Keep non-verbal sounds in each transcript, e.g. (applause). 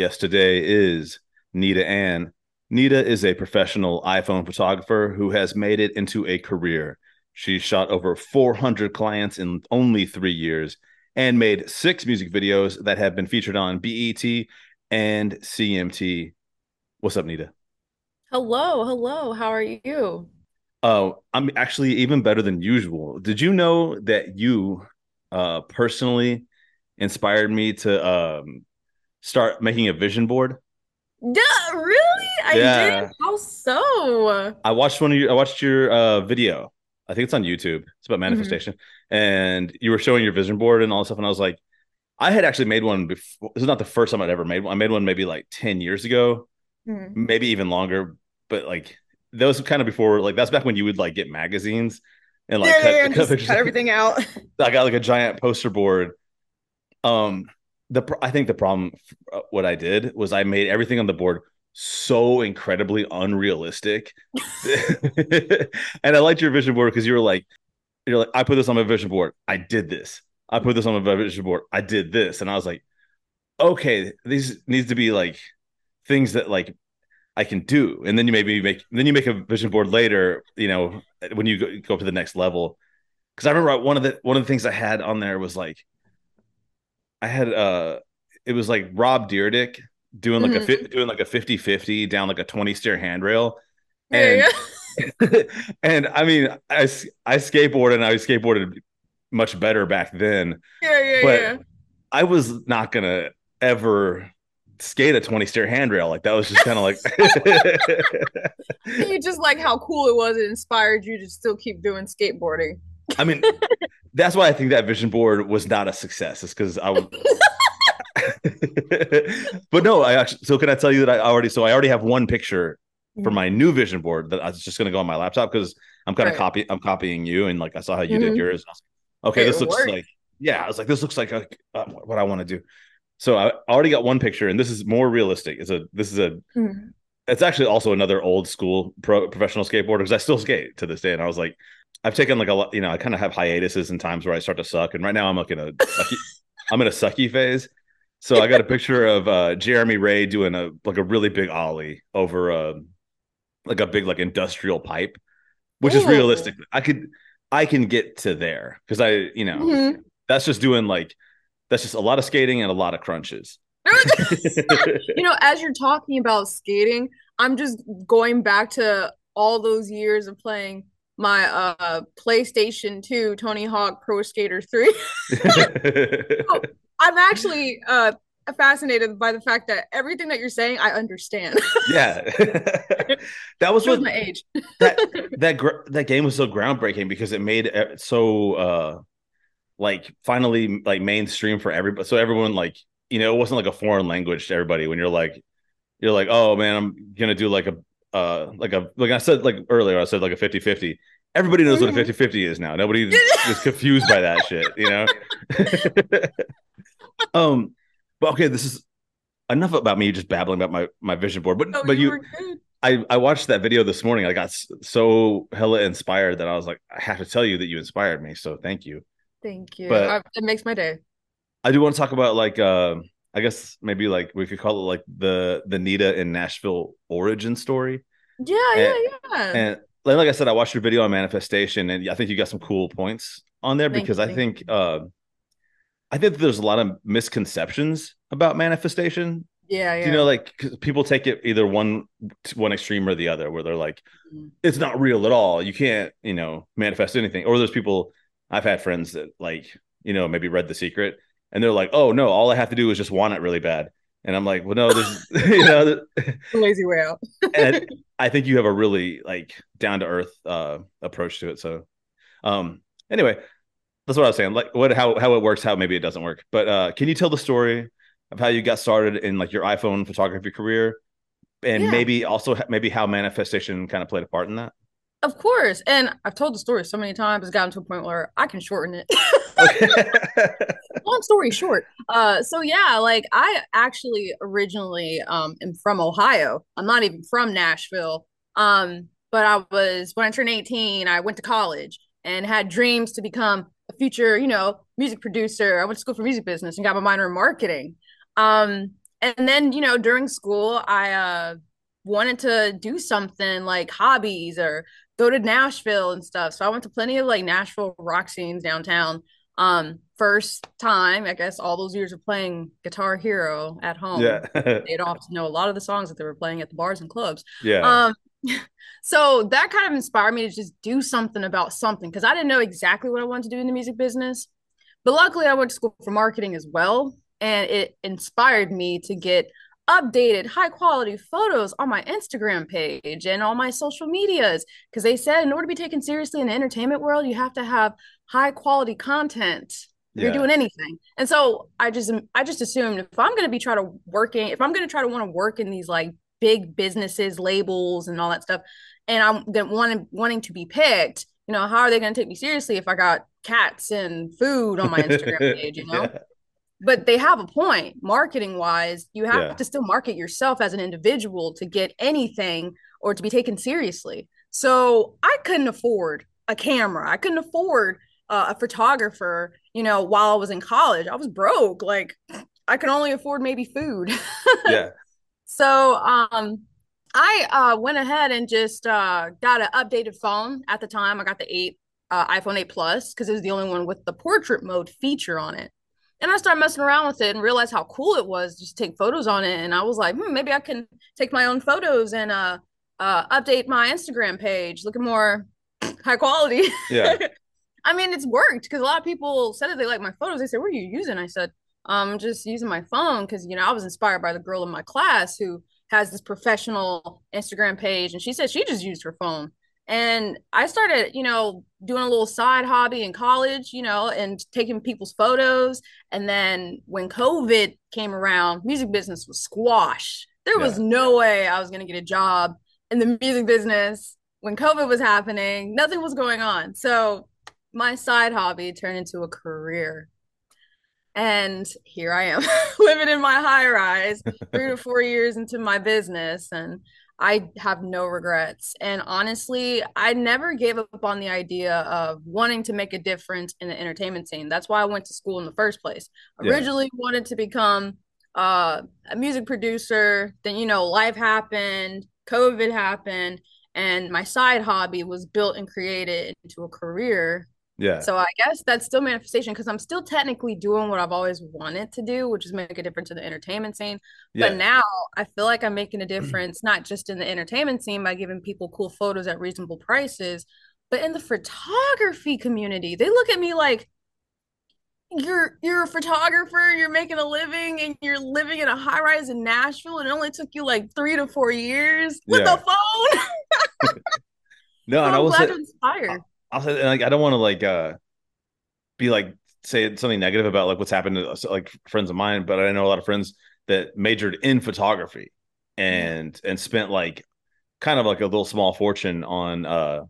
guest today is Nita Ann. Nita is a professional iPhone photographer who has made it into a career. She shot over 400 clients in only three years and made six music videos that have been featured on BET and CMT. What's up, Nita? Hello, hello. How are you? Oh, I'm actually even better than usual. Did you know that you uh personally inspired me to um start making a vision board? Yeah, really? I Yeah. did. How so? I watched one of your I watched your uh video. I think it's on YouTube. It's about manifestation. And you were showing your vision board and all this stuff. And I was like, I had actually made one before. This is not the first time I'd ever made one. I made one maybe like 10 years ago, Mhm. maybe even longer. But like that was kind of before, like that's back when you would like get magazines and like yeah, cut, yeah, cut cut everything out. (laughs) I got like a giant poster board. Um, the I think the problem uh, what I did was I made everything on the board so incredibly unrealistic, (laughs) and I liked your vision board because you were like, you're like, I put this on my vision board, I did this. I put this on my vision board, I did this, and I was like, okay, these needs to be like things that like I can do, and then you maybe make then you make a vision board later, you know, when you go, go to the next level. Because I remember one of the one of the things I had on there was like I had uh it was like Rob Dyrdek doing like a fi- doing like a 50-50 down like a 20 stair handrail and yeah. (laughs) and I mean I I skateboarded and I skateboarded much better back then Yeah, yeah, but yeah. I was not gonna ever skate a 20 stair handrail like that was just kind of like (laughs) You just like how cool it was. It inspired you to still keep doing skateboarding. I mean (laughs) that's why I think that vision board was not a success is because I was (laughs) but no, I actually. So can I tell you that I already? So I already have one picture for my new vision board that I was just going to go on my laptop because I'm kind of Right. copy. I'm copying you, and like I saw how you did Mhm. yours. Like, okay, It this looks worked. like yeah. I was like, this looks like a, uh, what I want to do. So I already got one picture, and this is more realistic. It's a this is a Mhm. It's actually also another old school pro professional skateboarder because I still skate to this day. And I was like, I've taken like a lot, you know, I kind of have hiatuses and times where I start to suck. And right now I'm like in a sucky, (laughs) I'm in a sucky phase. So I got a picture of uh Jeremy Wray doing a like a really big ollie over a like a big like industrial pipe, which is Ooh. realistic. I could I can get to there because I, you know, Mhm. that's just doing like that's just a lot of skating and a lot of crunches. (laughs) you know, as you're talking about skating, I'm just going back to all those years of playing my uh PlayStation 2 Tony Hawk Pro Skater 3. (laughs) (laughs) I'm actually uh fascinated by the fact that everything that you're saying I understand. yeah that was what my age. that that gr- that game was so groundbreaking because it made it so uh like finally like mainstream for everybody so everyone like you know it wasn't like a foreign language to everybody when you're like you're like oh man i'm gonna do like a uh like a like i said like earlier i said like a 50 50 everybody knows what a Mhm. 50 50 is now nobody (laughs) is confused by that shit you know (laughs) um but okay this is enough about me just babbling about my my vision board but Oh, but you good. I, I watched that video this morning. I got so hella inspired that I was like, I have to tell you that you inspired me. So thank you. Thank you. But- I, it makes my day. I do want to talk about like, uh, I guess maybe like we could call it like the the Nita in Nashville origin story. Yeah, yeah, And- yeah. And like, I said, I watched your video on manifestation, and I think you got some cool points on there Thank because you, I think uh, I think there's a lot of misconceptions about manifestation. yeah, yeah. You know, like people take it either one one extreme or the other, where they're like, Mhm. it's not real at all. You can't, you know, manifest anything. Or there's people I've had friends that like, you know, maybe read The Secret and they're like, oh no, all I have to do is just want it really bad. And I'm like, well, no, there's, (laughs) you know, (laughs) lazy way out. (laughs) and I think you have a really like down to earth uh approach to it. So, um, anyway, that's what I was saying. Like, what, how, how it works, how maybe it doesn't work. But uh, can you tell the story of how you got started in like your iPhone photography career, and Yeah. maybe also maybe how manifestation kind of played a part in that? Of course. And I've told the story so many times, it's gotten to a point where I can shorten it. (laughs) Long story short. Uh so yeah, like I actually originally um am from Ohio. I'm not even from Nashville. Um but I was when I turned 18, I went to college and had dreams to become a future, you know, music producer. I went to school for music business and got my minor in marketing. Um, and then, you know, during school, I uh wanted to do something like hobbies or go to Nashville and stuff. So I went to plenty of like Nashville rock scenes downtown. Um, first time, I guess, all those years of playing Guitar Hero at home. Yeah. (laughs) they'd to know a lot of the songs that they were playing at the bars and clubs. Yeah. Um, (laughs) so that kind of inspired me to just do something about something because I didn't know exactly what I wanted to do in the music business. But luckily, I went to school for marketing as well. And it inspired me to get updated, high quality photos on my Instagram page and all my social medias. Because they said in order to be taken seriously in the entertainment world, you have to have high quality content. Yeah. You're doing anything. And so I just I just assumed if I'm gonna be trying to working, if I'm gonna try to want to work in these like big businesses, labels, and all that stuff, and I'm then wanting wanting to be picked, you know, how are they going to take me seriously if I got cats and food on my Instagram (laughs) page? You know. But they have a point, marketing wise. You have yeah. to still market yourself as an individual to get anything or to be taken seriously. So I couldn't afford a camera. I couldn't afford uh, a photographer. You know, while I was in college, I was broke. Like I could only afford maybe food. (laughs) yeah. So um, I uh, went ahead and just uh, got an updated phone. At the time, I got the eight uh, iPhone 8 Plus because it was the only one with the portrait mode feature on it. And I started messing around with it and realized how cool it was just take photos on it. And I was like, hmm, maybe I can take my own photos and uh, uh, update my Instagram page, looking more (clears throat) high quality. Yeah. (laughs) I mean, it's worked because a lot of people said that they like my photos. They said, "What are you using?" I said, "I'm um, just using my phone because you know I was inspired by the girl in my class who has this professional Instagram page, and she said she just used her phone." And I started, you know, doing a little side hobby in college, you know, and taking people's photos. And then when COVID came around, music business was squash. There yeah. was no way I was going to get a job in the music business when COVID was happening. Nothing was going on. So my side hobby turned into a career. And here I am (laughs) living in my high rise, three to four years into my business. And I have no regrets. And honestly, I never gave up on the idea of wanting to make a difference in the entertainment scene. That's why I went to school in the first place. Yeah. Originally wanted to become uh, a music producer. Then, you know, life happened, COVID happened, and my side hobby was built and created into a career yeah. So I guess that's still manifestation because I'm still technically doing what I've always wanted to do, which is make a difference in the entertainment scene. Yeah. But now I feel like I'm making a (clears throat) difference not just in the entertainment scene by giving people cool photos at reasonable prices, but in the photography community. They look at me like you're you're a photographer, you're making a living and you're living in a high rise in Nashville and it only took you like 3 to 4 years with yeah. a phone. (laughs) no, and I was inspired I'll say like I don't want to like uh be like say something negative about like what's happened to like friends of mine, but I know a lot of friends that majored in photography and mm-hmm. and spent like kind of like a little small fortune on uh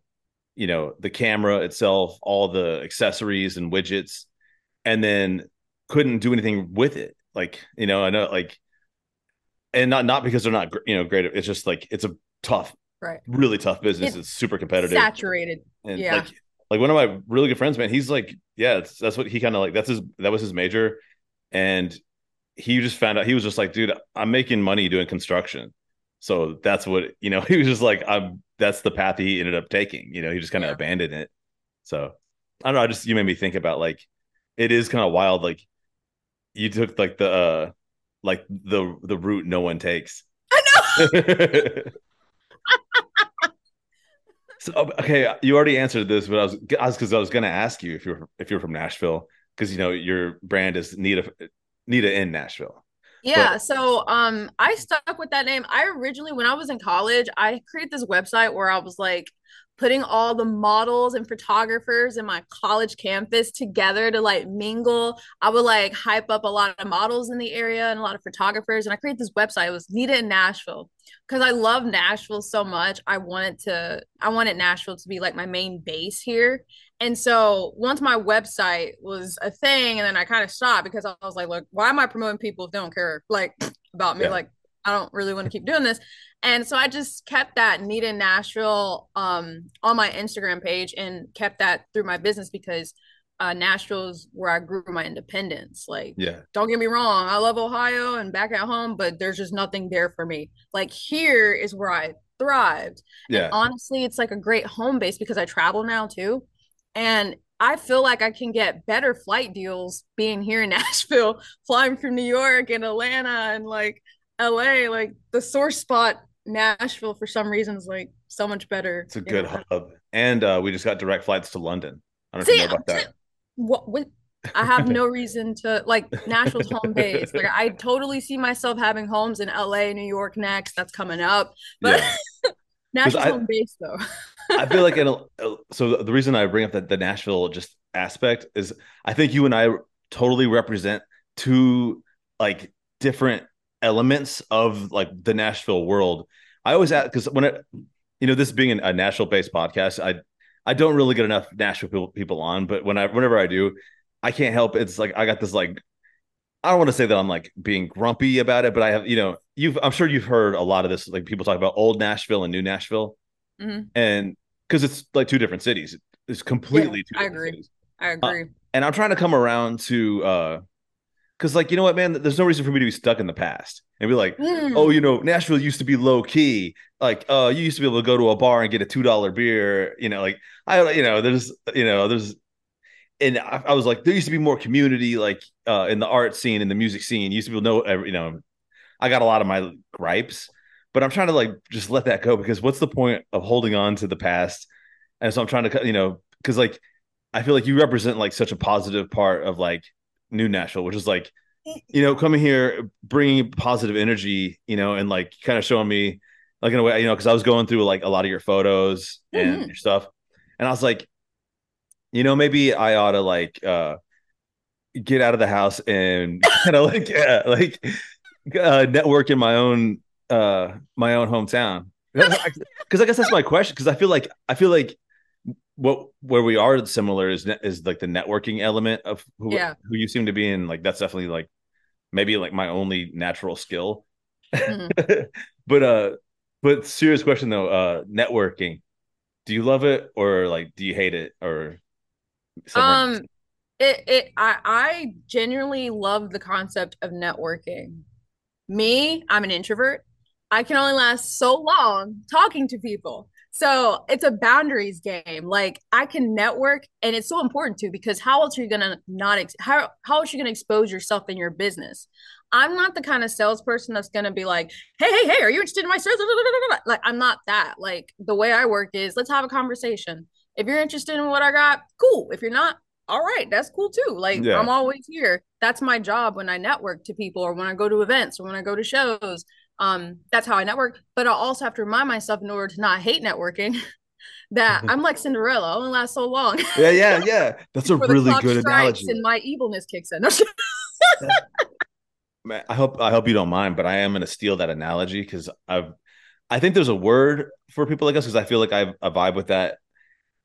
you know the camera itself, all the accessories and widgets, and then couldn't do anything with it. Like you know, I know like, and not not because they're not you know great. It's just like it's a tough right. Really tough business. It's, it's super competitive. Saturated. And yeah. like like one of my really good friends man he's like yeah that's what he kind of like that's his that was his major. And he just found out he was just like dude i'm making money doing construction. So that's what you know (laughs) he was just like i'm that's the path he ended up taking. You know he just kind of yeah. abandoned it. So i don't know i just you made me think about like it is kind of wild like you took like the uh like the the route no one takes. I know (laughs) (laughs) So okay, you already answered this, but I was because I was, going to ask you if you're if you're from Nashville because you know your brand is Nita Nita in Nashville. Yeah, but, so um I stuck with that name. I originally when I was in college, I created this website where I was like putting all the models and photographers in my college campus together to like mingle. I would like hype up a lot of models in the area and a lot of photographers. And I created this website. It was Nita in Nashville because I love Nashville so much. I wanted to, I wanted Nashville to be like my main base here. And so once my website was a thing, and then I kind of stopped because I was like, look, why am I promoting people if they don't care like about me? Yeah. Like I don't really want to keep doing this. And so I just kept that Nita Nashville um, on my Instagram page and kept that through my business because uh, Nashville's where I grew my independence. Like, yeah, don't get me wrong, I love Ohio and back at home, but there's just nothing there for me. Like here is where I thrived. Yeah, and honestly, it's like a great home base because I travel now too, and I feel like I can get better flight deals being here in (laughs) Nashville, flying from New York and Atlanta and like LA. Like the source spot, Nashville, for some reason is like so much better. It's a good know? hub, and uh, we just got direct flights to London. I don't know See, know about that. What? what I have no reason to like Nashville's home base. Like I totally see myself having homes in LA, New York next. That's coming up. But yeah. (laughs) Nashville's I, home base though. I feel like in a, (laughs) so the reason I bring up that the Nashville just aspect is I think you and I totally represent two like different elements of like the Nashville world. I always ask because when it, you know, this being a Nashville based podcast, I I don't really get enough Nashville people, people on, but when I whenever I do, I can't help it's like I got this like I don't want to say that I'm like being grumpy about it, but I have you know you've I'm sure you've heard a lot of this like people talk about old Nashville and new Nashville, mm-hmm. and because it's like two different cities, it's completely yeah, I agree. Cities. I uh, agree. Uh, and I'm trying to come around to uh because like you know what man? There's no reason for me to be stuck in the past and be like mm. oh you know nashville used to be low key. Like uh you used to be able to go to a bar and get a two dollar beer you know like i you know there's you know there's and I, I, was like there used to be more community like uh in the art scene and the music scene. You used to be know you know i got a lot of my gripes but i'm trying to like just let that go because what's the point of holding on to the past? And so i'm trying to you know because like i feel like you represent like such a positive part of like new Nashville, which is like, you know, coming here, bringing positive energy, you know, and like kind of showing me, like in a way, you know, because I was going through like a lot of your photos and mm-hmm. your stuff, and I was like, you know, maybe I ought to like uh get out of the house and (laughs) kind of like yeah, like uh, network in my own uh my own hometown. (laughs) Because I guess that's my question because I feel like I feel like what where we are similar is is like the networking element of who yeah. who you seem to be in like that's definitely like maybe like my only natural skill. Mm-hmm. (laughs) but uh but serious question though uh networking do you love it or like do you hate it or um it it I I genuinely love the concept of networking. Me I'm an introvert. I can only last so long talking to people so it's a boundaries game. Like I can network, and it's so important too because how else are you gonna not ex- how how else are you gonna expose yourself in your business? I'm not the kind of salesperson that's gonna be like, hey, hey, hey, are you interested in my service? (laughs) Like I'm not that. Like the way I work is let's have a conversation. If you're interested in what I got, cool. If you're not, all right, that's cool too. Like yeah. I'm always here. That's my job when I network to people or when I go to events or when I go to shows um, that's how I network. But I also have to remind myself in order to not hate networking (laughs) that I'm like Cinderella, I only last so long. yeah, yeah, yeah. That's a (laughs) really good analogy. And my evilness kicks in. (laughs) Man, I hope I hope you don't mind, but I am going to steal that analogy because I've I think there's a word for people like us because I feel like I have a vibe with that,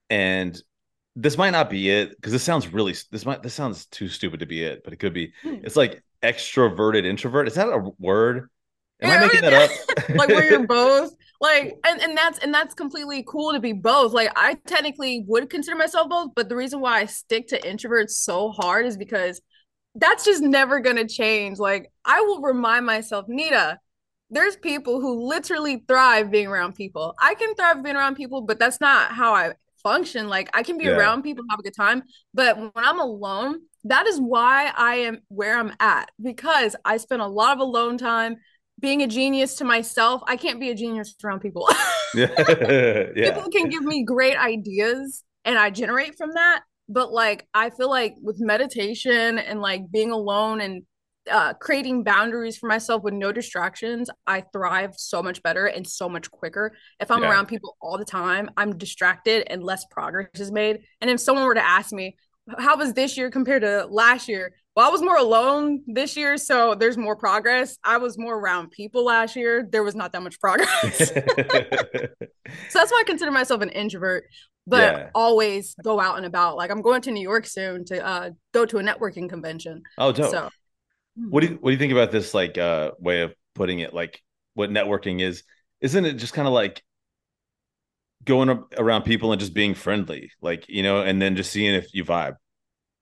and this might not be it because this sounds really this might this sounds too stupid to be it, but it could be. Hmm. It's like extroverted introvert. Is that a word? Am I making that up? (laughs) like where you're both like (laughs) and, and that's and that's completely cool to be both. Like I technically would consider myself both, but the reason why I stick to introverts so hard is because that's just never gonna change. Like I will remind myself, Nita, there's people who literally thrive being around people. I can thrive being around people, but that's not how I function. Like I can be yeah. around people, have a good time, but when I'm alone, that is why I am where I'm at because I spend a lot of alone time being a genius to myself, I can't be a genius around people. (laughs) yeah. (laughs) yeah. People can give me great ideas and I generate from that. But like, I feel like with meditation and like being alone and uh, creating boundaries for myself with no distractions, I thrive so much better and so much quicker. If I'm yeah. around people all the time, I'm distracted and less progress is made. And if someone were to ask me, how was this year compared to last year? Well, I was more alone this year, so there's more progress. I was more around people last year. There was not that much progress. (laughs) so that's why I consider myself an introvert, but yeah. always go out and about. Like I'm going to New York soon to uh, go to a networking convention. Oh, dope. So, what do you what do you think about this like uh, way of putting it? Like what networking is isn't it just kind of like going around people and just being friendly like you know and then just seeing if you vibe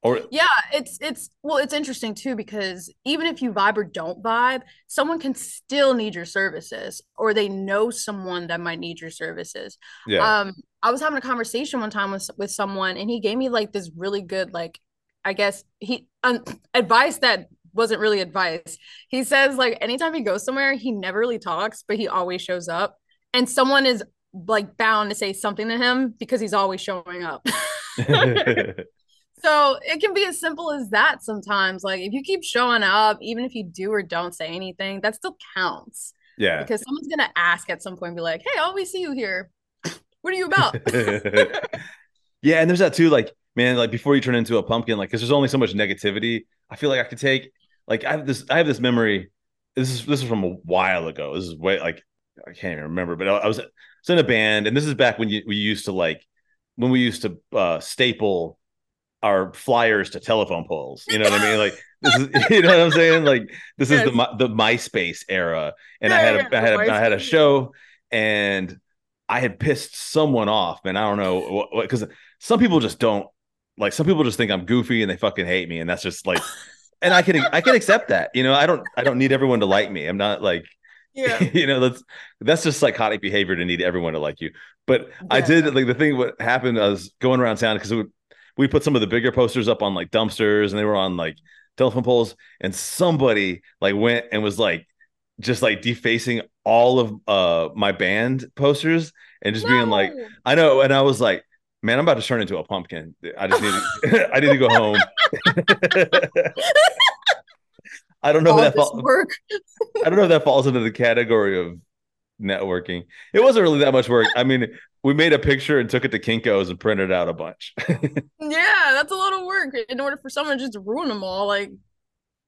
or yeah it's it's well it's interesting too because even if you vibe or don't vibe someone can still need your services or they know someone that might need your services. Yeah. Um i was having a conversation one time with with someone and he gave me like this really good like i guess he um, advice that wasn't really advice. He says like anytime he goes somewhere he never really talks but he always shows up. And someone is like bound to say something to him because he's always showing up (laughs) (laughs) (laughs) So it can be as simple as that sometimes. Like if you keep showing up, even if you do or don't say anything, that still counts. Yeah. Because someone's gonna ask at some point, be like, "Hey, I always see you here. (laughs) What are you about?" (laughs) yeah, and there's that too. Like, man, like before you turn into a pumpkin, like, because there's only so much negativity. I feel like I could take. Like, I have this. I have this memory. This is this is from a while ago. This is way like I can't even remember, but I, I was, I was in a band, and this is back when you, we used to like when we used to uh, staple our flyers to telephone poles. You know what I mean? Like (laughs) this is, (laughs) you know what I'm saying? Like this yes. is the the MySpace era, and yeah, I had a, yeah, I had a, I had a show, and I had pissed someone off, and I don't know what because some people just don't like. Some people just think I'm goofy and they fucking hate me, and that's just like, and I can I can accept that. You know, I don't I don't need everyone to like me. I'm not like. (laughs) Yeah. you know, that's that's just psychotic behavior to need everyone to like you. But yeah. I did like the thing what happened, I was going around town because it would we put some of the bigger posters up on like dumpsters and they were on like telephone poles and somebody like went and was like just like defacing all of uh my band posters and just no. being like I know and I was like man I'm about to turn into a pumpkin. I just need to, (laughs) I need to go home. (laughs) I don't know all if that falls work. I don't know if that falls into the category of networking. It wasn't really that much work. I mean, we made a picture and took it to Kinko's and printed out a bunch. (laughs) yeah, that's a lot of work in order for someone just to ruin them all. Like,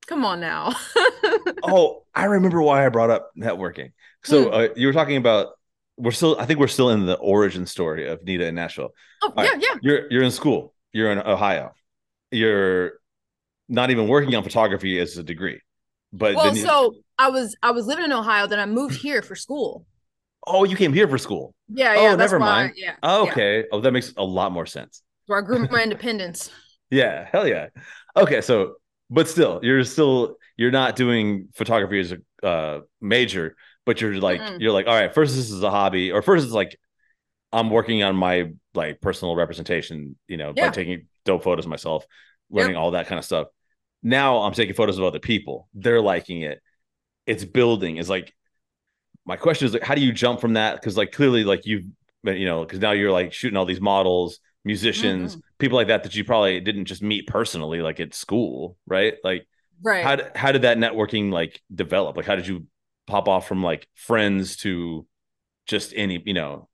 come on now. (laughs) oh, I remember why I brought up networking. So hmm. uh, you were talking about we're still. I think we're still in the origin story of Nita in Nashville. Oh all yeah, right. yeah. You're you're in school. You're in Ohio. You're not even working on photography as a degree. But well, you, so I was I was living in Ohio, then I moved here for school. Oh, you came here for school. Yeah, yeah. Oh, never mind. yeah. Oh, okay. Yeah. Oh, that makes a lot more sense. So I grew my (laughs) independence. yeah, hell yeah. Okay, so but still, you're still you're not doing photography as a uh, major, but you're like mm you're like, all right, first this is a hobby, or first it's like I'm working on my like personal representation, you know, yeah. by taking dope photos of myself, learning yep. all that kind of stuff. Now I'm taking photos of other people. They're liking it. It's building. Is like my question is like, how do you jump from that? Because like clearly, like you've been you know, because now you're like shooting all these models, musicians, mm-hmm. people like that that you probably didn't just meet personally, like at school, right? Like, right? How how did that networking like develop? Like, how did you pop off from like friends to just any you know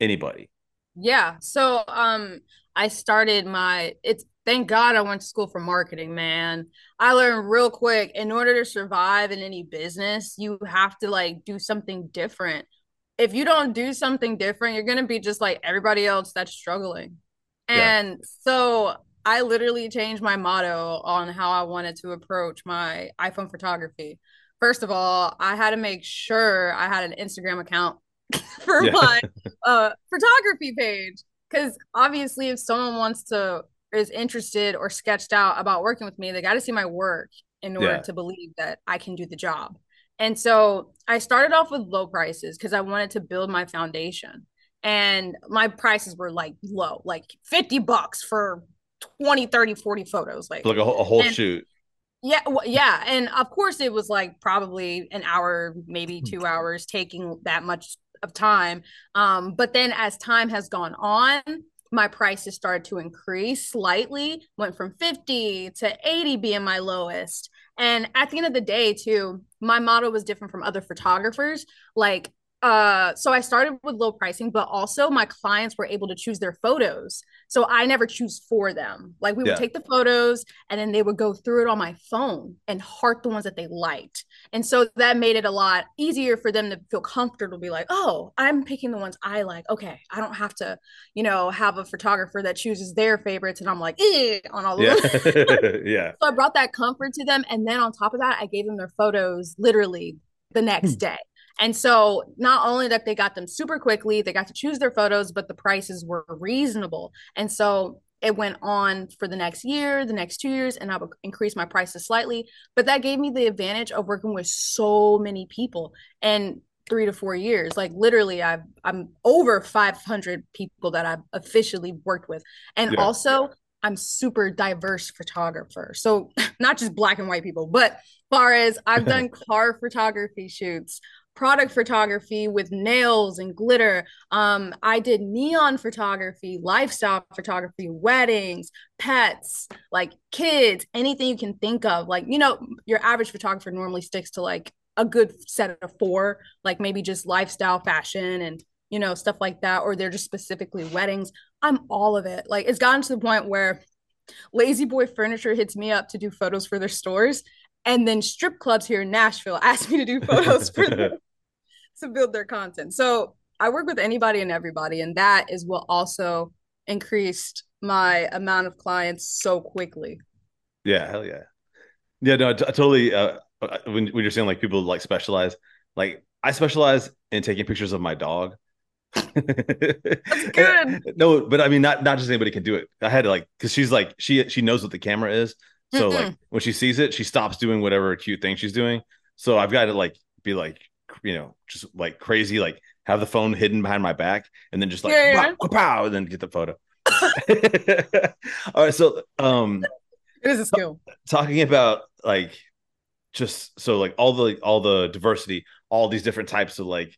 anybody? Yeah. So um, I started my it's thank God I went to school for marketing, man. I learned real quick in order to survive in any business, you have to like do something different. If you don't do something different, you're going to be just like everybody else that's struggling. And yeah. so I literally changed my motto on how I wanted to approach my iPhone photography. First of all, I had to make sure I had an Instagram account (laughs) for yeah. my (laughs) uh, photography page because obviously if someone wants to is interested or sketched out about working with me, they got to see my work in order yeah. to believe that I can do the job. And so I started off with low prices because I wanted to build my foundation. And my prices were like low, like 50 bucks for 20, 30, 40 photos. Like, like a, a whole and, shoot. Yeah, well, yeah, and of course it was like probably an hour, maybe hmm. two hours, taking that much of time. Um, but then as time has gone on, my prices started to increase slightly, went from 50 to 80 being my lowest. And at the end of the day, too, my model was different from other photographers. Like uh so i started with low pricing but also my clients were able to choose their photos. So i never choose for them. Like we yeah. would take the photos and then they would go through it on my phone and heart the ones that they liked. And so that made it a lot easier for them to feel comfortable be like oh i'm picking the ones i like. Okay i don't have to you know have a photographer that chooses their favorites. And i'm like eh, on all of yeah. them. (laughs) (laughs) Yeah. So i brought that comfort to them and then on top of that i gave them their photos literally the next hmm. day And so not only that they got them super quickly, they got to choose their photos, but the prices were reasonable. And so it went on for the next year, the next two years, and I would increase my prices slightly. But that gave me the advantage of working with so many people. And three to four years. Like literally, I've I'm over 500 people that I've officially worked with, and yeah. also I'm super diverse photographer. So (laughs) not just black and white people, but far as I've (laughs) done car photography shoots, product photography with nails and glitter. Um, I did neon photography, lifestyle photography, weddings, pets, like kids, anything you can think of. Like, you know, your average photographer normally sticks to like a good set of four, like maybe just lifestyle fashion and you know stuff like that, or they're just specifically weddings. I'm all of it. Like it's gotten to the point where La-Z-Boy Furniture hits me up to do photos for their stores, and then strip clubs here in Nashville (laughs) asked me to do photos for them (laughs) (laughs) to build their content. So I work with anybody and everybody, and that is what also increased my amount of clients so quickly. Yeah, hell yeah. Yeah, no, I, t- I totally uh, uh, when, when you're saying like people like specialize, like I specialize in taking pictures of my dog. That's good. no, but I mean, not not just anybody can do it. I had to like because she's like she she knows what the camera is. So mm like when she sees it, she stops doing whatever cute thing she's doing. So I've got to like be like you know just like crazy, like have the phone hidden behind my back, and then just like yeah, yeah. Pow, pow, and then get the photo. (laughs) All right, so um, it is a skill. Talking about like just so like all the all the diversity, all these different types of like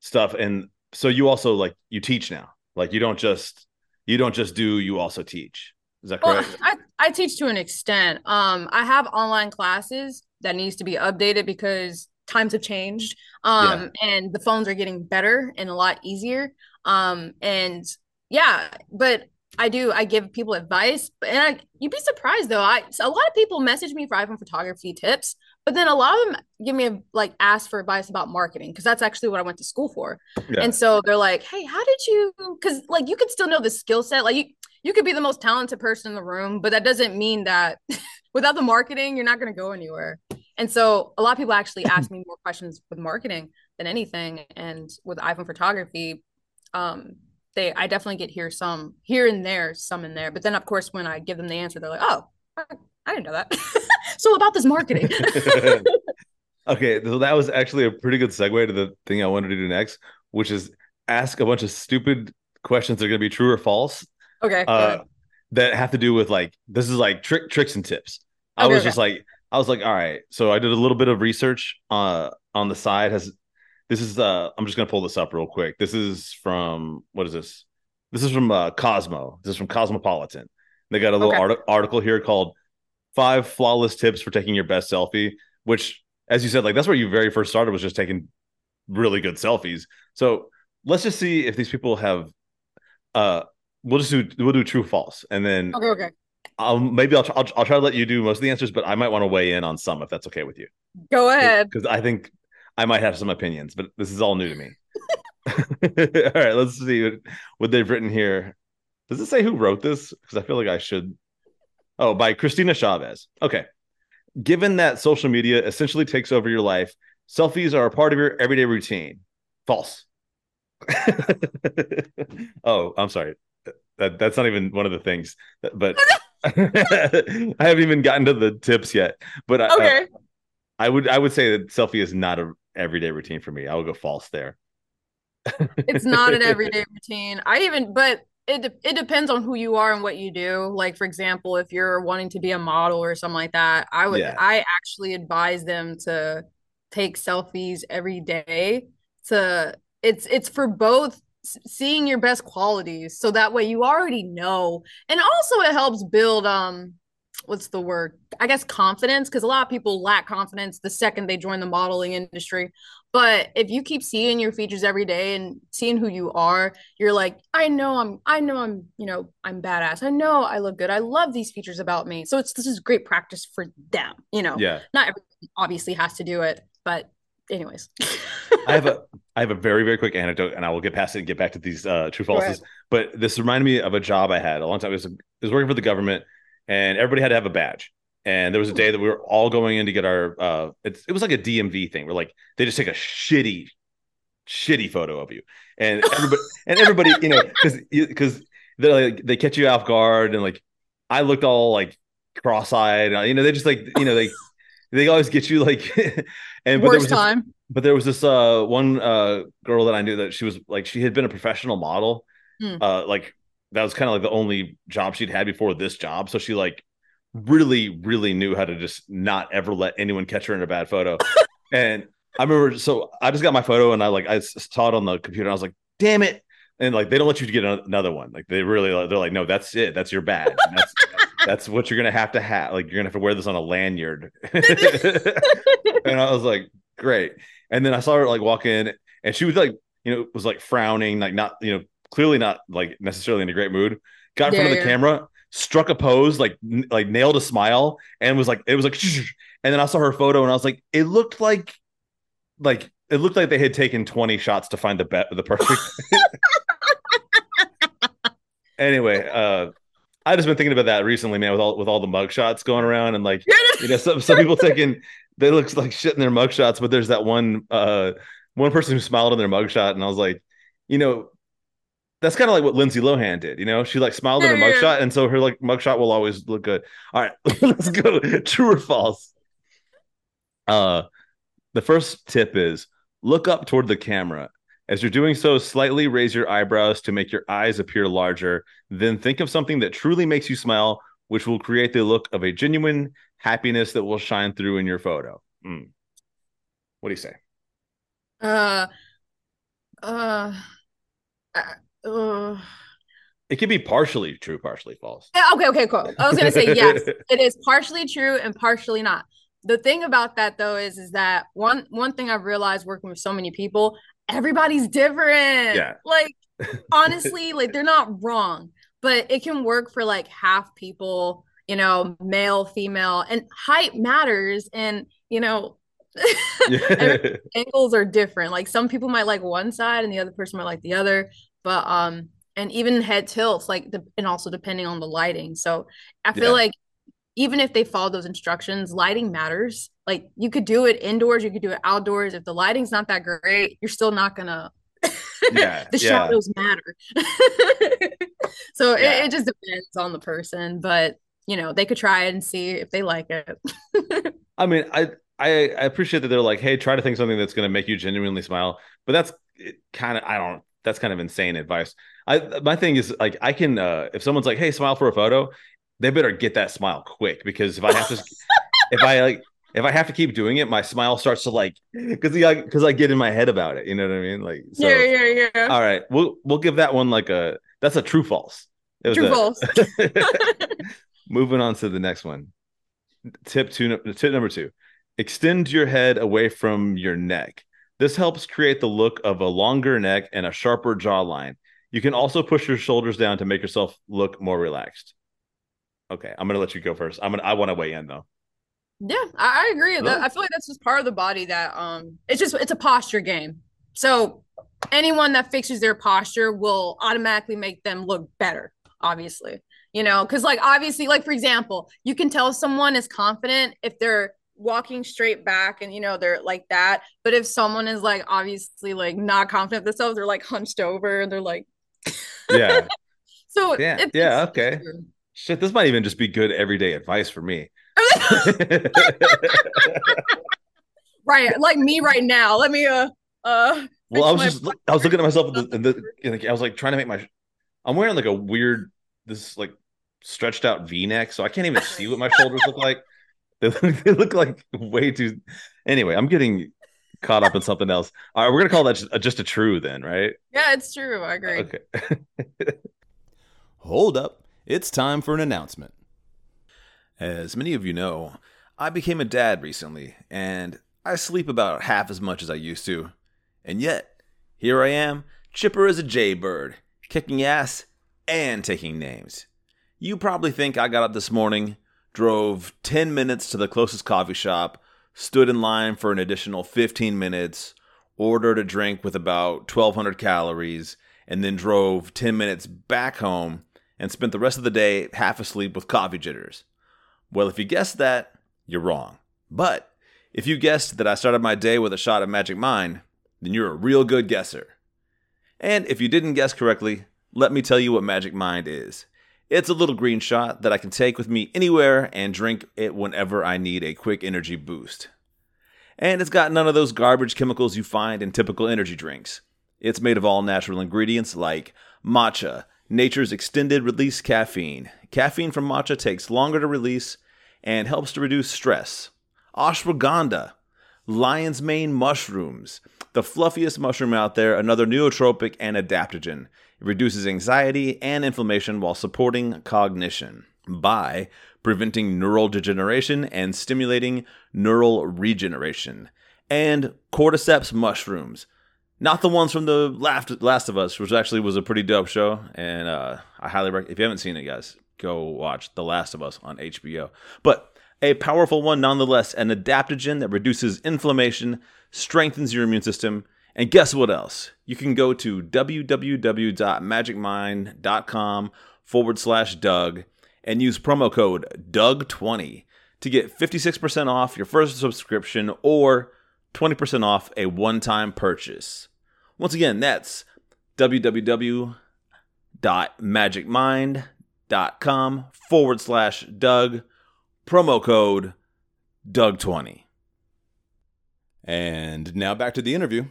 stuff, and so you also like you teach now. Like you don't just you don't just do, you also teach. Is that correct? Well, I, I teach to an extent. Um, I have online classes that needs to be updated because times have changed. Um, yeah. and the phones are getting better and a lot easier. Um, and yeah, but I do. I give people advice, and I, you'd be surprised though. I a lot of people message me for iPhone photography tips, but then a lot of them give me a, like ask for advice about marketing because that's actually what I went to school for. Yeah. And so they're like, "Hey, how did you?" Because like you could still know the skill set. Like you, you could be the most talented person in the room, but that doesn't mean that (laughs) without the marketing, you're not going to go anywhere. And so a lot of people actually ask me more questions with marketing than anything, and with iPhone photography, um, they I definitely get here some here and there, some in there. But then of course when I give them the answer, they're like, oh, I, I didn't know that. (laughs) so about this marketing. (laughs) okay, so that was actually a pretty good segue to the thing I wanted to do next, which is ask a bunch of stupid questions that are going to be true or false. Okay. Uh, that have to do with like this is like trick tricks and tips. I was okay. just like I was like, all right. So I did a little bit of research uh on the side. Has this is uh I'm just gonna pull this up real quick. This is from what is this? This is from uh, Cosmo. This is from Cosmopolitan. They got a little okay. art- article here called Five Flawless Tips for Taking Your Best Selfie, which, as you said, like that's where you very first started was just taking really good selfies. So let's just see if these people have uh we'll just do we'll do true false and then okay okay I'll maybe I'll, I'll, I'll try to let you do most of the answers, but I might want to weigh in on some if that's okay with you. Go ahead, because I think I might have some opinions, but this is all new to me. (laughs) (laughs) all right, let's see what, what they've written here. Does it say who wrote this? Because I feel like I should. Oh, by Christina Chavez. Okay. Given that social media essentially takes over your life, selfies are a part of your everyday routine. False. (laughs) oh, I'm sorry. That that's not even one of the things. But (laughs) I haven't even gotten to the tips yet. But uh, okay. I, I would I would say that selfie is not a everyday routine for me. I would go false there. it's not an (laughs) everyday routine. I even, but it de- it depends on who you are and what you do. Like for example, if you're wanting to be a model or something like that, I would yeah. I actually advise them to take selfies every day. To it's it's for both seeing your best qualities, so that way you already know, and also it helps build um what's the word? I guess confidence because a lot of people lack confidence the second they join the modeling industry. But if you keep seeing your features every day and seeing who you are, you're like, I know I'm I know I'm, you know, I'm badass. I know I look good. I love these features about me. So it's this is great practice for them, you know. Yeah. Not everyone obviously has to do it, but anyways. I have a I have a very very quick anecdote, and I will get past it and get back to these uh, true falses. But this reminded me of a job I had a long time. I was, I was working for the government, and everybody had to have a badge. and there was a day that we were all going in to get our uh it's, it was like a DMV thing where like they just take a shitty shitty photo of you and (laughs) everybody and everybody you know because because they like they catch you off guard and like I looked all like cross-eyed and, you know they just like you know they they always get you like (laughs) and but Worst there was time. This, but there was this uh one uh girl that I knew that she was like she had been a professional model Hmm. uh like that was kind of like the only job she'd had before this job. So she like really really knew how to just not ever let anyone catch her in a bad photo. (laughs) And i remember so i just got my photo and i like I saw it on the computer and i was like damn it. And like they don't let you get another one. Like they really they're like no that's it. That's your And that's that's what you're gonna have to have like you're gonna have to wear this on a lanyard. (laughs) And i was like great. And then i saw her like walk in and she was like you know was like frowning like not you know clearly not like necessarily in a great mood. Got in front of the yeah. camera struck a pose like n- like nailed a smile and was like it was like (laughs) and then i saw her photo and i was like it looked like like it looked like they had taken 20 shots to find the bet the perfect (laughs) anyway uh i just been thinking about that recently man with all with all the mug shots going around and like you know some, some people taking they look like shit in their mug shots but there's that one uh one person who smiled in their mug shot and i was like you know that's kind of like what lindsay lohan did you know? She like smiled in her Yeah, mug shot and so her like mug shot will always look good. All right (laughs) let's go. True or false? Uh the first tip is look up toward the camera as you're doing so slightly raise your eyebrows to make your eyes appear larger then think of something that truly makes you smile which will create the look of a genuine happiness that will shine through in your photo Hmm. what do you say Uh, uh, uh, uh. it can be partially true partially false Okay, okay, cool. I was gonna say (laughs) yes, it is partially true and partially not. The thing about that though is is that one one thing I've realized working with so many people, everybody's different. Yeah. Like (laughs) honestly, like they're not wrong, but it can work for like half people, you know, male, female, and height matters and you know (laughs) angles are different. Like some people might like one side and the other person might like the other. But um, and even head tilts, like the and also depending on the lighting. So I feel Yeah. like even if they follow those instructions, lighting matters. Like you could do it indoors, you could do it outdoors. If the lighting's not that great, you're still not gonna (laughs) Yeah, the yeah. shadows matter. (laughs) so Yeah. it, it just depends on the person, but you know, they could try it and see if they like it. (laughs) I mean, I, I I appreciate that they're like, hey, try to think something that's going to make you genuinely smile. But that's kind of I don't. That's kind of insane advice. I my thing is like I can uh if someone's like, hey, smile for a photo, they better get that smile quick because if I have to, if I like. If I have to keep doing it, my smile starts to like because because I get in my head about it. You know what I mean? Like, so, yeah, yeah, yeah. all right, we'll we'll give that one like a that's a true false. It was True a- false. (laughs) Moving on to the next one. Tip two. Tip number two: extend your head away from your neck. This helps create the look of a longer neck and a sharper jawline. You can also push your shoulders down to make yourself look more relaxed. Okay, I'm gonna let you go first. I'm gonna. I want to weigh in though. Yeah, I, I agree. I feel like that's just part of the body that um it's just it's a posture game. So anyone that fixes their posture will automatically make them look better, obviously. You know, because like obviously, like for example, you can tell someone is confident if they're walking straight back and you know they're like that. But if someone is like obviously like not confident themselves, they're like hunched over and they're like Yeah. (laughs) so Yeah, yeah, okay. true. Shit, this might even just be good everyday advice for me. (laughs) right, like me right now. Let me uh uh Well, I was just my- I was looking at myself in the, in the (laughs) in the- I was like trying to make my I'm wearing like a weird this like stretched out V-neck, so I can't even see what my shoulders look like. (laughs) They look, they look like way too. Anyway, I'm getting caught up in something else. All right, we're gonna call that just, just a true then, right? Yeah, it's true. I agree. Okay. Hold up, it's time for an announcement. As many of you know, I became a dad recently, and I sleep about half as much as I used to. And yet, here I am, chipper as a jaybird, kicking ass and taking names. You probably think I got up this morning, drove 10 minutes to the closest coffee shop, stood in line for an additional 15 minutes, ordered a drink with about 1,200 calories, and then drove 10 minutes back home and spent the rest of the day half asleep with coffee jitters. Well, if you guessed that, you're wrong. But if you guessed that I started my day with a shot of Magic Mind, then you're a real good guesser. And if you didn't guess correctly, let me tell you what Magic Mind is. It's a little green shot that I can take with me anywhere and drink it whenever I need a quick energy boost. And it's got none of those garbage chemicals you find in typical energy drinks. It's made of all natural ingredients like matcha, nature's extended release caffeine. Caffeine from matcha takes longer to release and helps to reduce stress. Ashwagandha, lion's mane mushrooms, the fluffiest mushroom out there, another nootropic and adaptogen. It reduces anxiety and inflammation while supporting cognition by preventing neural degeneration and stimulating neural regeneration. And cordyceps mushrooms, not the ones from the Last of Us, which actually was a pretty dope show, and uh, I highly recommend. If you haven't seen it, guys, go watch The Last of Us on HBO. But a powerful one nonetheless, an adaptogen that reduces inflammation, strengthens your immune system, and guess what else? You can go to www.magicmind.com forward slash Doug and use promo code Doug20 to get 56% off your first subscription or 20% off a one time purchase. Once again, that's www.magicmind.com forward slash Doug, promo code Doug20. And now back to the interview.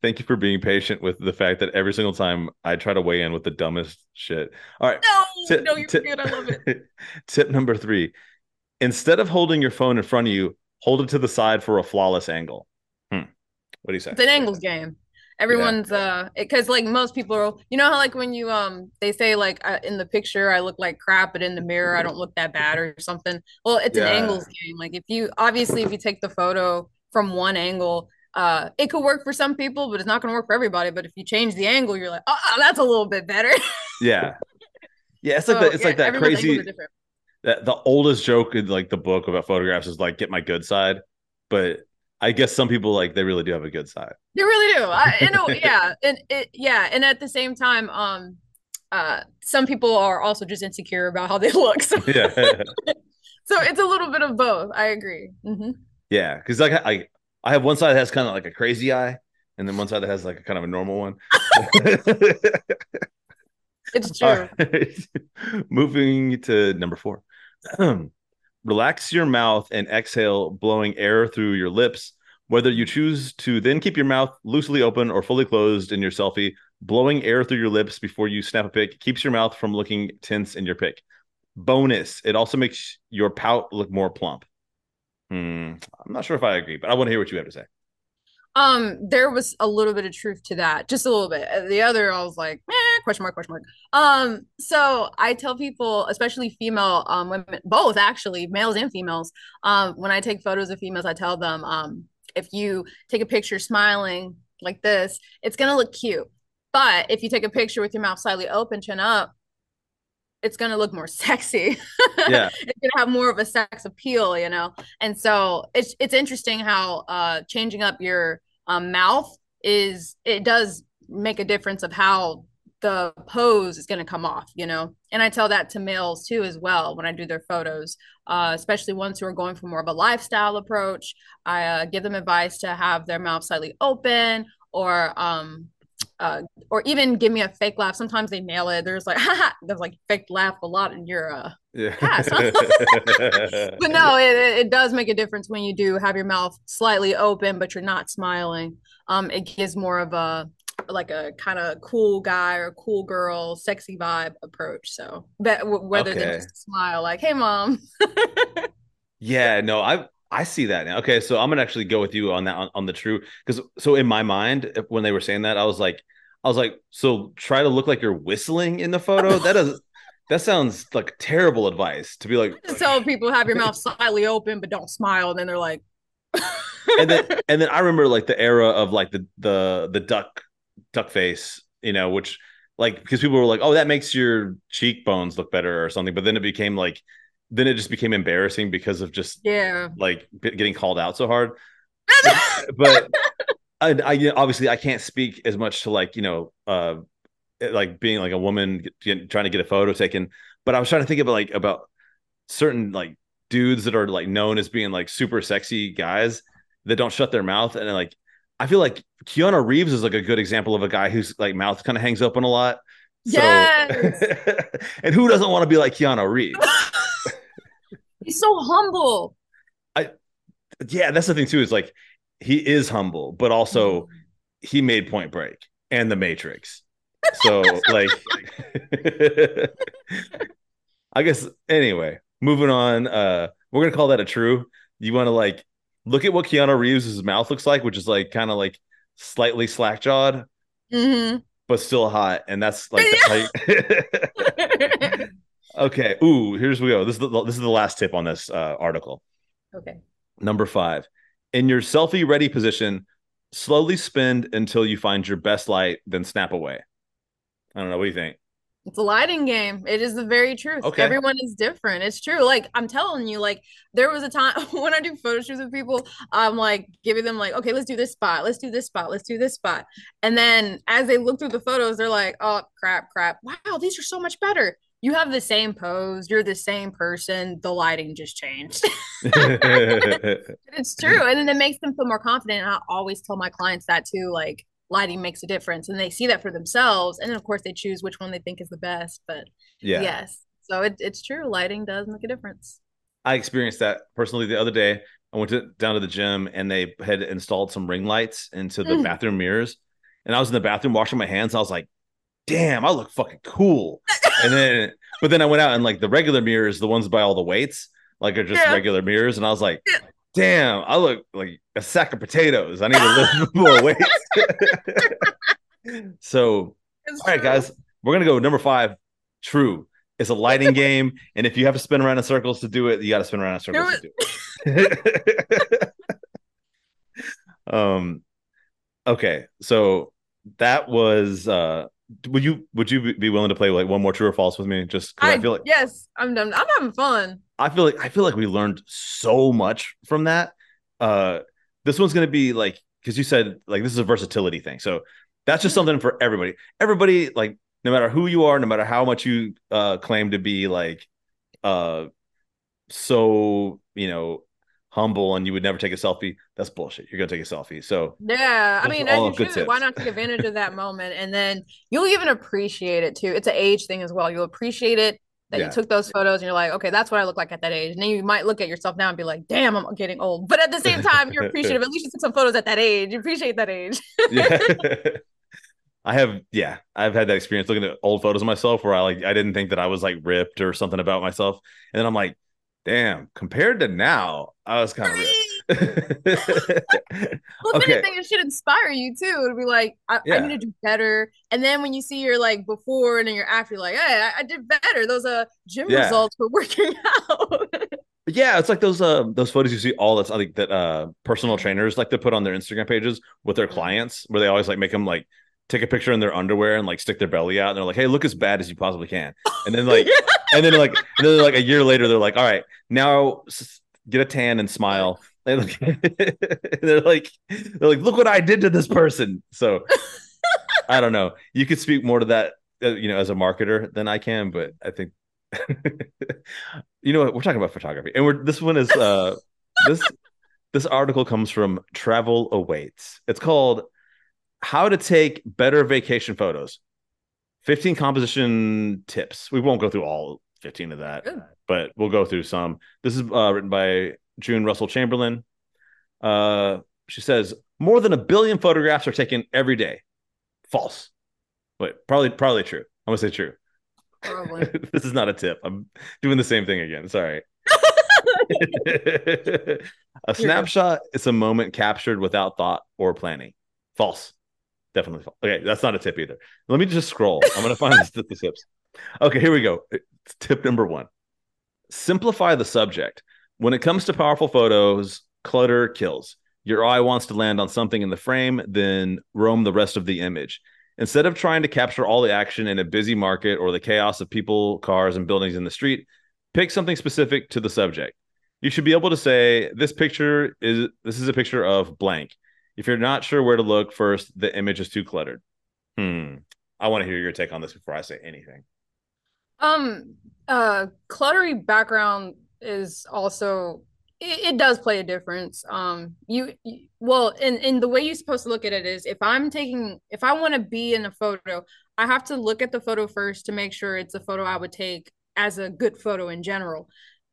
Thank you for being patient with the fact that every single time I try to weigh in with the dumbest shit. All right. No, tip, no, you're tip, good. I love it. (laughs) tip number three instead of holding your phone in front of you, hold it to the side for a flawless angle. Hmm. What do you say? It's an angles game. Everyone's yeah. uh because like most people are you know how like when you um they say like uh, in the picture I look like crap but in the mirror I don't look that bad or something. Well, it's yeah. an angles game. Like if you obviously if you take the photo from one angle uh it could work for some people but it's not going to work for everybody but if you change the angle you're like oh that's a little bit better (laughs) yeah yeah it's like so, that it's yeah, like that crazy that the oldest joke in like the book about photographs is like get my good side but i guess some people like they really do have a good side they really do i you know (laughs) yeah and it yeah and at the same time um uh some people are also just insecure about how they (laughs) look so yeah (laughs) so it's a little bit of both i agree mm-hmm. yeah because like i I have one side that has kind of like a crazy eye, and then one side that has like a kind of a normal one. it's true. Right. Moving to number four. (clears throat) Relax your mouth and exhale, blowing air through your lips. Whether you choose to then keep your mouth loosely open or fully closed in your selfie, blowing air through your lips before you snap a pic keeps your mouth from looking tense in your pic. Bonus, it also makes your pout look more plump. Hmm. I'm not sure if I agree, but I want to hear what you have to say. Um, there was a little bit of truth to that, just a little bit. Uh, the other, I was like, eh, question mark, question mark. Um, so I tell people, especially female um women, both actually, males and females, um, when I take photos of females, I tell them, um, if you take a picture smiling like this, it's gonna look cute. But if you take a picture with your mouth slightly open, chin up, it's going to look more (laughs) sexy. Yeah. (laughs) it's going to have more of a sex appeal, you know? And so it's, it's interesting how uh, changing up your um, mouth is, it does make a difference of how the pose is going to come off, you know? And I tell that to males too, as well, when I do their photos, uh, especially ones who are going for more of a lifestyle approach. I uh, give them advice to have their mouth slightly open or um, uh, or even give me a fake laugh. Sometimes they nail it. There's like, (laughs) there's like fake laugh a lot in your uh, yeah. cast. (laughs) (laughs) but no, it, it does make a difference when you do have your mouth slightly open, but you're not smiling. Um, it gives more of a like a kind of cool guy or cool girl, sexy vibe approach. So, that whether okay. than just smile, like, "Hey, mom." yeah, no, I I see that now. Okay, so I'm gonna actually go with you on that on, on the true because so in my mind when they were saying that I was like I was like so try to look like you're whistling in the photo? That does that sounds like terrible advice to be like, like tell people have your mouth slightly open but don't smile. And then they're like and then (laughs) and then I remember like the era of like the the the duck duck face you know which like because people were like oh that makes your cheekbones look better or something. But then it became like then it just became embarrassing because of just yeah. like getting called out so hard. (laughs) But I, I, obviously i can't speak as much to like you know uh like being like a woman get, trying to get a photo taken but i was trying to think about like about certain like dudes that are like known as being like super sexy guys that don't shut their mouth and like I feel like Keanu Reeves is like a good example of a guy whose like mouth kind of hangs open a lot. So, Yes. (laughs) and who doesn't want to be like Keanu Reeves? (laughs) He's so humble. I yeah, that's the thing too. Is like he is humble, but also he made Point Break and The Matrix. (laughs) So like, (laughs) I guess anyway. Moving on, uh, we're gonna call that a true. You want to like look at what Keanu Reeves' mouth looks like, which is like kind of like slightly slack jawed, hmm but still hot, and that's like (laughs) okay. Ooh, here's we go. This is the, this is the last tip on this uh, article. okay. Number five, in your selfie ready position, slowly spin until you find your best light, then snap away. I don't know. What do you think? It's a lighting game. It is the very truth. Okay. Everyone is different. It's true. Like I'm telling you, like there was a time (laughs) when I do photo shoots with people, I'm like giving them like, okay, let's do this spot, let's do this spot, let's do this spot. And then as they look through the photos, they're like, oh crap, crap. Wow, these are so much better. You have the same pose, you're the same person. The lighting just changed. (laughs) (laughs) it's true. And then it makes them feel more confident. And I always tell my clients that too, like lighting makes a difference. And they see that for themselves. And then of course they choose which one they think is the best. But yeah. yes. So it, it's true. Lighting does make a difference. I experienced that personally the other day. I went to, down to the gym and they had installed some ring lights into the Mm. bathroom mirrors. And I was in the bathroom washing my hands. I was like, damn, I look fucking cool. and then, (laughs) but then I went out and like the regular mirrors, the ones by all the weights, like are just Yeah. regular mirrors. And I was like, Yeah. damn, I look like a sack of potatoes. I need to lift (laughs) (laughs) more weights. so, It's all right, guys, we're gonna go number five. True. It's a lighting game, and if you have to spin around in circles to do it, you got to spin around in circles to do it. um. Okay, so that was. uh Would you would you be willing to play like one more true or false with me? Just because I, I, feel like yes, I'm done. I'm having fun. I feel like I feel like we learned so much from that. Uh, this one's gonna be like because you said like this is a versatility thing, so that's just Mhm. something for everybody. Everybody like no matter who you are, no matter how much you uh claim to be like uh so you know humble and you would never take a selfie. That's bullshit. You're gonna take a selfie. So Yeah, I mean, as all you good should. Why not take advantage of that moment, and then you'll even appreciate it too. It's an age thing as well. You'll appreciate it that Yeah. you took those photos, and you're like, okay, that's what I look like at that age. And then you might look at yourself now and be like, damn, I'm getting old. But at the same time, you're appreciative. (laughs) At least you took some photos at that age. You appreciate that age. yeah. (laughs) (laughs) I have yeah, I've had that experience looking at old photos of myself where I like I didn't think that I was like ripped or something about myself. And then I'm like, damn, compared to now, I was kind of. (laughs) Well, if Okay. anything, it should inspire you too. To be like, I, I need to do better. And then when you see your like before and then you're after, you're like, hey, I, I did better. Those uh gym Yeah. results were (laughs) working out. yeah, it's like those uh those photos you see all that's like that uh personal trainers like to put on their Instagram pages with their clients where they always like make them like take a picture in their underwear and like stick their belly out and they're like, hey, look as bad as you possibly can. And then like (laughs) and then like and then like a year later they're like all right now get a tan and smile. (laughs) And (laughs) they're like they're like look what i did to this person. So i don't know. You could speak more to that uh, you know as a marketer than i can but i think you know what? We're talking about photography and we're this one is uh this this article comes from TravelAwaits. It's called how to take better vacation photos 15 composition tips. We won't go through all 15 of that, Good. but we'll go through some. This is uh, written by June Russell Chamberlain. Uh, she says more than a billion photographs are taken every day. False. Wait, probably probably true. I'm gonna say true. Probably. (laughs) this is not a tip. I'm doing the same thing again. Sorry. (laughs) (laughs) a snapshot is a moment captured without thought or planning. False. Definitely. Okay, that's not a tip either. Let me just scroll. I'm gonna find the, (laughs) the tips. Okay, here we go. It's tip number one. Simplify the subject. When it comes to powerful photos, clutter kills. Your eye wants to land on something in the frame, then roam the rest of the image. Instead of trying to capture all the action in a busy market or the chaos of people, cars, and buildings in the street, pick something specific to the subject. You should be able to say, This picture is this is a picture of blank. If you're not sure where to look first, the image is too cluttered. Hmm. I want to hear your take on this before I say anything. Um, Uh, cluttery background is also it, it does play a difference. Um, you, you well, in in the way you're supposed to look at it is if I'm taking if I want to be in a photo, I have to look at the photo first to make sure it's a photo I would take as a good photo in general.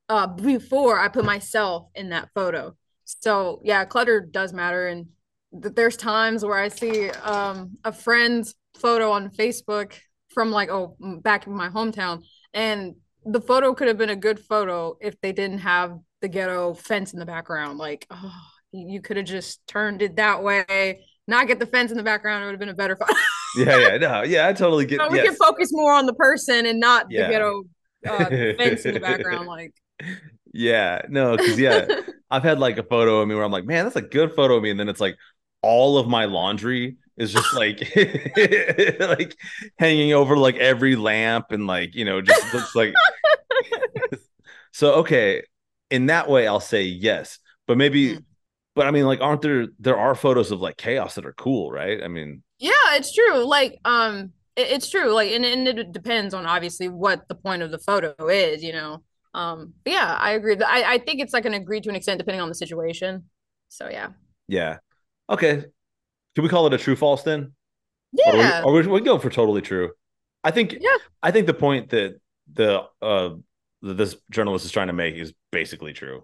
Uh, before I put myself in that photo. So yeah, clutter does matter, and there's times where I see um a friend's photo on Facebook from like oh back in my hometown, and the photo could have been a good photo if they didn't have the ghetto fence in the background. Like, oh, you could have just turned it that way, not get the fence in the background. It would have been a better (laughs) photo. yeah, yeah, no, yeah, I totally get. So we yes. can focus more on the person and not Yeah. the ghetto uh, (laughs) fence in the background. Like, Yeah, no, because yeah, (laughs) I've had like a photo of me where I'm like, man, that's a good photo of me, and then it's like all of my laundry is just like (laughs) like hanging over like every lamp and like you know just looks like (laughs) so okay in that way i'll say yes but maybe Hmm. but i mean like aren't there there are photos of like chaos that are cool right i mean yeah, it's true. Like, um, it- it's true. Like, and, and it depends on obviously what the point of the photo is. You know. Um, yeah, I agree. I I think it's like an agree to an extent depending on the situation. So yeah. yeah okay can we call it a true false then Or we- Yeah. or we, we go for totally true. I think. Yeah. I think the point that the uh that this journalist is trying to make is basically true.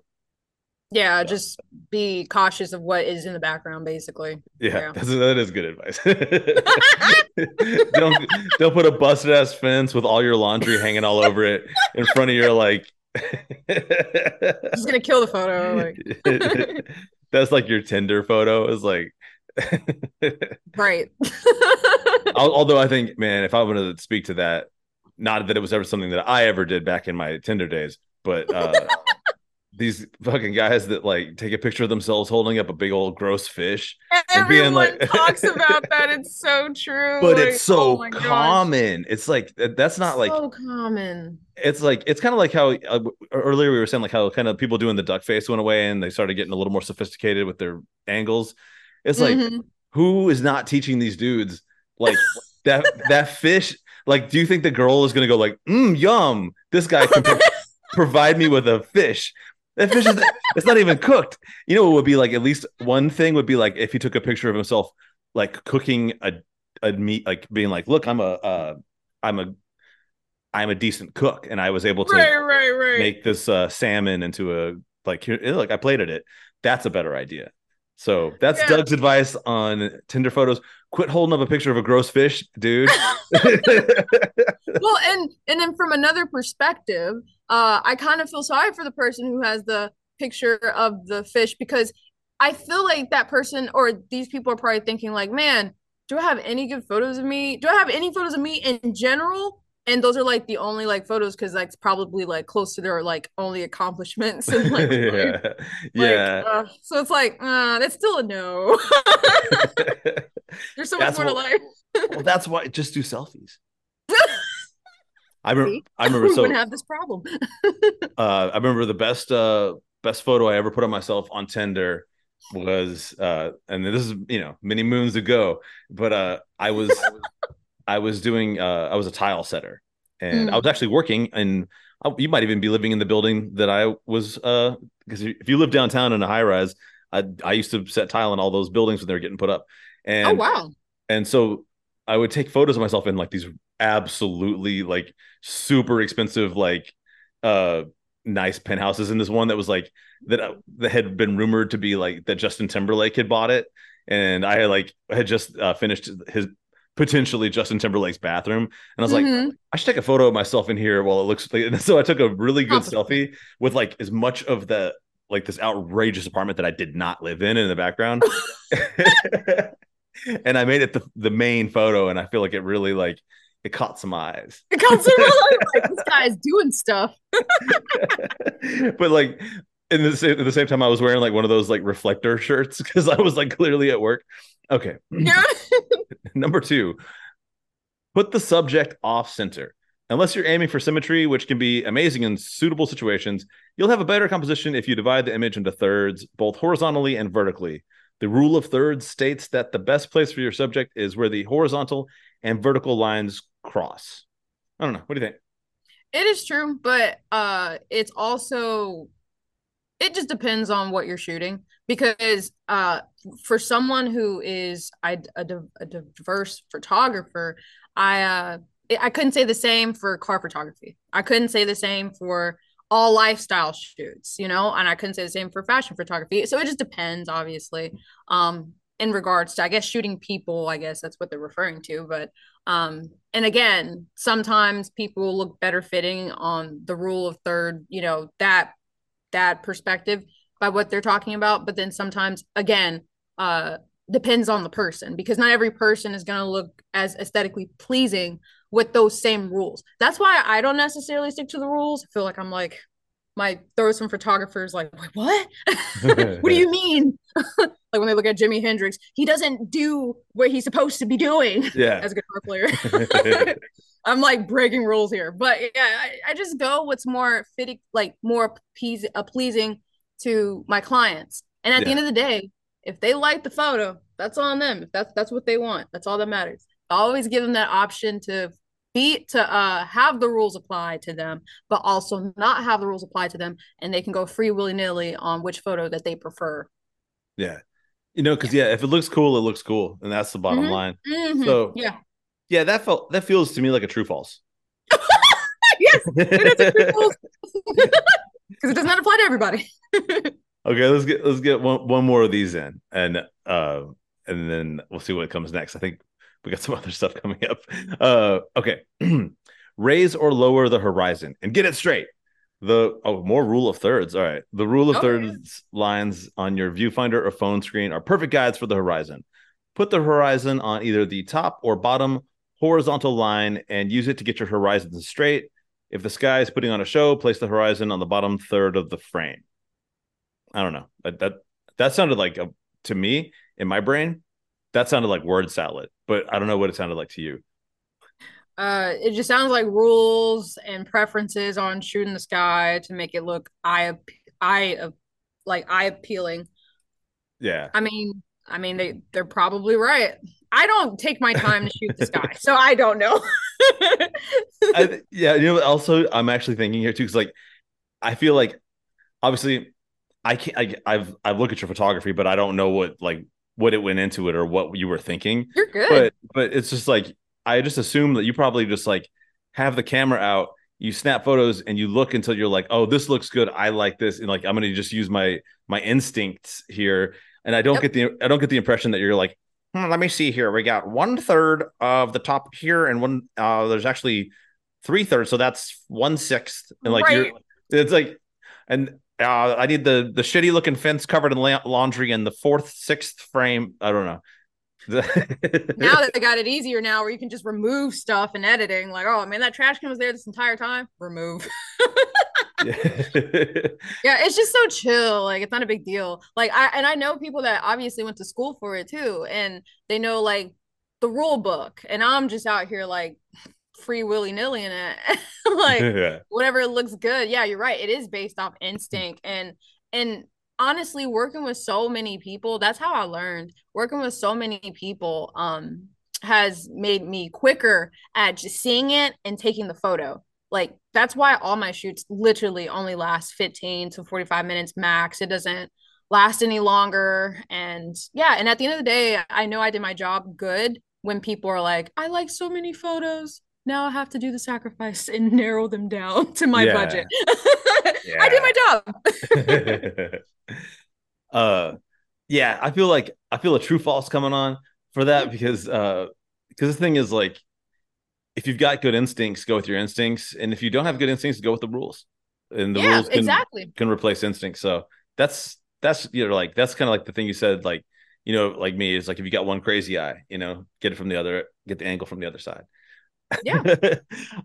Yeah, just be cautious of what is in the background, basically. Yeah, Yeah. That's, that is good advice. (laughs) don't don't put a busted ass fence with all your laundry hanging all over it in front of your like. (laughs) Just gonna kill the photo. Like, (laughs) That's like your Tinder photo is like. (laughs) right. Although I think, man, if I wanted to speak to that, not that it was ever something that I ever did back in my Tinder days, but uh, these fucking guys that like take a picture of themselves holding up a big old gross fish, And being like- talks about that. (laughs) It's so true. but Like, it's so oh my gosh. common. It's like that's not like so common. it's like it's kind of like how uh, earlier we were saying like how kind of people doing the duck face went away and they started getting a little more sophisticated with their angles. It's like Mhm. who is not teaching these dudes like (laughs) that that fish like do you think the girl is going to go like mm, yum this guy can pro- (laughs) provide me with a fish that fish is it's not even cooked. You know what would be like at least one thing would be like if he took a picture of himself like cooking a a meat like being like look i'm a uh i'm a i'm a decent cook and i was able to right, right, right. make this uh salmon into a like here look i plated it. That's a better idea. So that's Yeah. doug's advice on tinder photos. Quit holding up a picture of a gross fish dude. (laughs) Well, and and then from another perspective, uh, I kind of feel sorry for the person who has the picture of the fish because I feel like that person or these people are probably thinking like, man, do I have any good photos of me? Do I have any photos of me in general? And those are like the only like photos because that's probably like close to their like only accomplishments and like, (laughs) yeah (laughs) Like, yeah uh, so it's like, uh, that's still a no. (laughs) There's so much more to what- life. well that's why just do selfies i i remember (laughs) we so wouldn't have this problem. (laughs) uh, I remember the best uh best photo I ever put on myself on Tinder was uh and this is you know many moons ago, but uh I was (laughs) I was doing uh I was a tile setter and Mm. I was actually working and I, you might even be living in the building that I was uh because if you live downtown in a high rise, I I used to set tile in all those buildings when they were getting put up. And oh wow. and so I would take photos of myself in like these absolutely like super expensive like uh nice penthouses and this one that was like that uh, that had been rumored to be like that Justin Timberlake had bought it and I had like had just uh, finished his potentially Justin Timberlake's bathroom and I was like Mhm. I should take a photo of myself in here while it looks like and (laughs) so I took a really good selfie with like as much of the like this outrageous apartment that I did not live in in the background. (laughs) (laughs) (laughs) and I made it the, the main photo and I feel like it really like it caught some eyes. It comes (laughs) in like this guy's doing stuff. (laughs) but like in the same at the same time I was wearing like one of those like reflector shirts because I was like clearly at work. Okay. (clears throat) Yeah. Number two, put the subject off center. Unless you're aiming for symmetry, which can be amazing in suitable situations, you'll have a better composition if you divide the image into thirds, both horizontally and vertically. The rule of thirds states that the best place for your subject is where the horizontal and vertical lines cross. I don't know. What do you think? It is true, but uh it's also it just depends on what you're shooting because uh for someone who is I a, a diverse photographer, I uh I couldn't say the same for car photography. I couldn't say the same for all lifestyle shoots, you know, and I couldn't say the same for fashion photography. So it just depends, obviously. Um, in regards to I guess shooting people, I guess that's what they're referring to. But um, and again, sometimes people look better fitting on the rule of third, you know, that that perspective by what they're talking about. But then sometimes again, uh depends on the person because not every person is going to look as aesthetically pleasing with those same rules. That's why I don't necessarily stick to the rules. I feel like I'm like my there some photographers like what? (laughs) What do you mean? (laughs) Like when they look at jimi hendrix he doesn't do what he's supposed to be doing. Yeah. As a guitar player. (laughs) I'm like breaking rules here. But yeah I, I just go what's more fitting like more please, uh, pleasing to my clients. And at yeah. the end of the day if they like the photo that's on them. If that's that's what they want. That's all that matters always give them that option to be to uh have the rules apply to them, but also not have the rules apply to them, and they can go free willy nilly on which photo that they prefer. Yeah, you know, because yeah. yeah. if it looks cool, it looks cool, and that's the bottom mm-hmm. line. Mm-hmm. So yeah, yeah, that felt that feels to me like a true false. (laughs) yes, it is a true false (laughs) because it does not apply to everybody. (laughs) okay, let's get let's get one one more of these in, and uh, and then we'll see what comes next. I think we got some other stuff coming up. Uh, okay. (clears throat) Raise or lower the horizon and get it straight. The oh, more rule of thirds. All right. The rule of oh, thirds yeah. lines on your viewfinder or phone screen are perfect guides for the horizon. Put the horizon on either the top or bottom horizontal line and use it to get your horizon straight. If the sky is putting on a show, place the horizon on the bottom third of the frame. I don't know. That that, that sounded like a, to me in my brain that sounded like word salad, but I don't know what it sounded like to you. Uh, it just sounds like rules and preferences on shooting the sky to make it look eye eye like eye appealing. Yeah. I mean, I mean they they're probably right. I don't take my time to shoot the sky, so I don't know. (laughs) I, yeah, you know. Also, I'm actually thinking here too, because like I feel like obviously I can't. I, I've I've looked at your photography, but I don't know what like what it went into it or what you were thinking. You're good. But but it's just like I just assume that you probably just like have the camera out, you snap photos and you look until you're like, oh, this looks good. I like this. And like I'm gonna just use my my instincts here. And I don't yep. get the I don't get the impression that you're like, hmm, let me see here. We got one third of the top here, and one uh there's actually three thirds, so that's one sixth. And like right. you're it's like and uh, I need the the shitty looking fence covered in la- laundry in the fourth, sixth frame. I don't know. (laughs) now that they got it easier now, where you can just remove stuff in editing, like, oh man, that trash can was there this entire time. Remove. (laughs) (laughs) yeah, it's just so chill. Like it's not a big deal. Like I and I know people that obviously went to school for it too, and they know like the rule book, and I'm just out here like free willy nilly in it. (laughs) (laughs) like yeah. whatever looks good. Yeah, you're right. It is based off instinct and and honestly working with so many people, that's how I learned. Working with so many people um has made me quicker at just seeing it and taking the photo. Like that's why all my shoots literally only last 15 to 45 minutes max. It doesn't last any longer and yeah, and at the end of the day, I know I did my job good when people are like, I like so many photos now I have to do the sacrifice and (laughs) narrow them down to my yeah. budget. (laughs) I did my job. (laughs) uh yeah, I feel like I feel a true false coming on for that because uh because the thing is like if you've got good instincts, go with your instincts. And if you don't have good instincts, go with the rules. And the yeah, rules can, exactly can replace instincts. So that's that's you know like that's kind of like the thing you said, like, you know, like me is like if you got one crazy eye, you know, get it from the other, get the angle from the other side. Yeah. (laughs)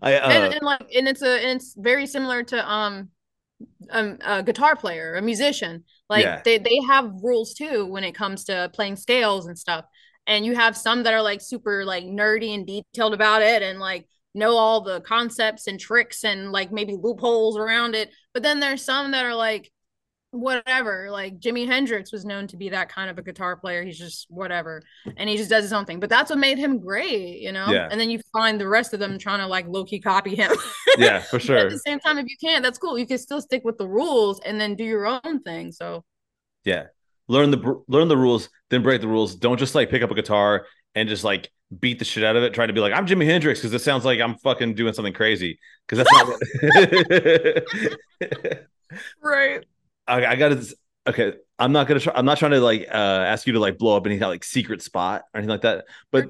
I, uh, and, and, like and it's a and it's very similar to um um a guitar player, a musician. Like yeah. they they have rules too when it comes to playing scales and stuff. And you have some that are like super like nerdy and detailed about it and like know all the concepts and tricks and like maybe loopholes around it. But then there's some that are like whatever. Like Jimi Hendrix was known to be that kind of a guitar player. He's just whatever. And he just does his own thing. But that's what made him great, you know? Yeah. And then you find the rest of them trying to like low key copy him. (laughs) Yeah, for (laughs) But sure. at the same time, if you can't, that's cool. You can still stick with the rules and then do your own thing. So Yeah. Learn the learn the rules, then break the rules. Don't just like pick up a guitar and just like beat the shit out of it, trying to be like, I'm Jimi Hendrix, because it sounds like I'm fucking doing something crazy. Because that's not what (laughs) right. I, I gotta okay. I'm not gonna try I'm not trying to like uh ask you to like blow up any like secret spot or anything like that. But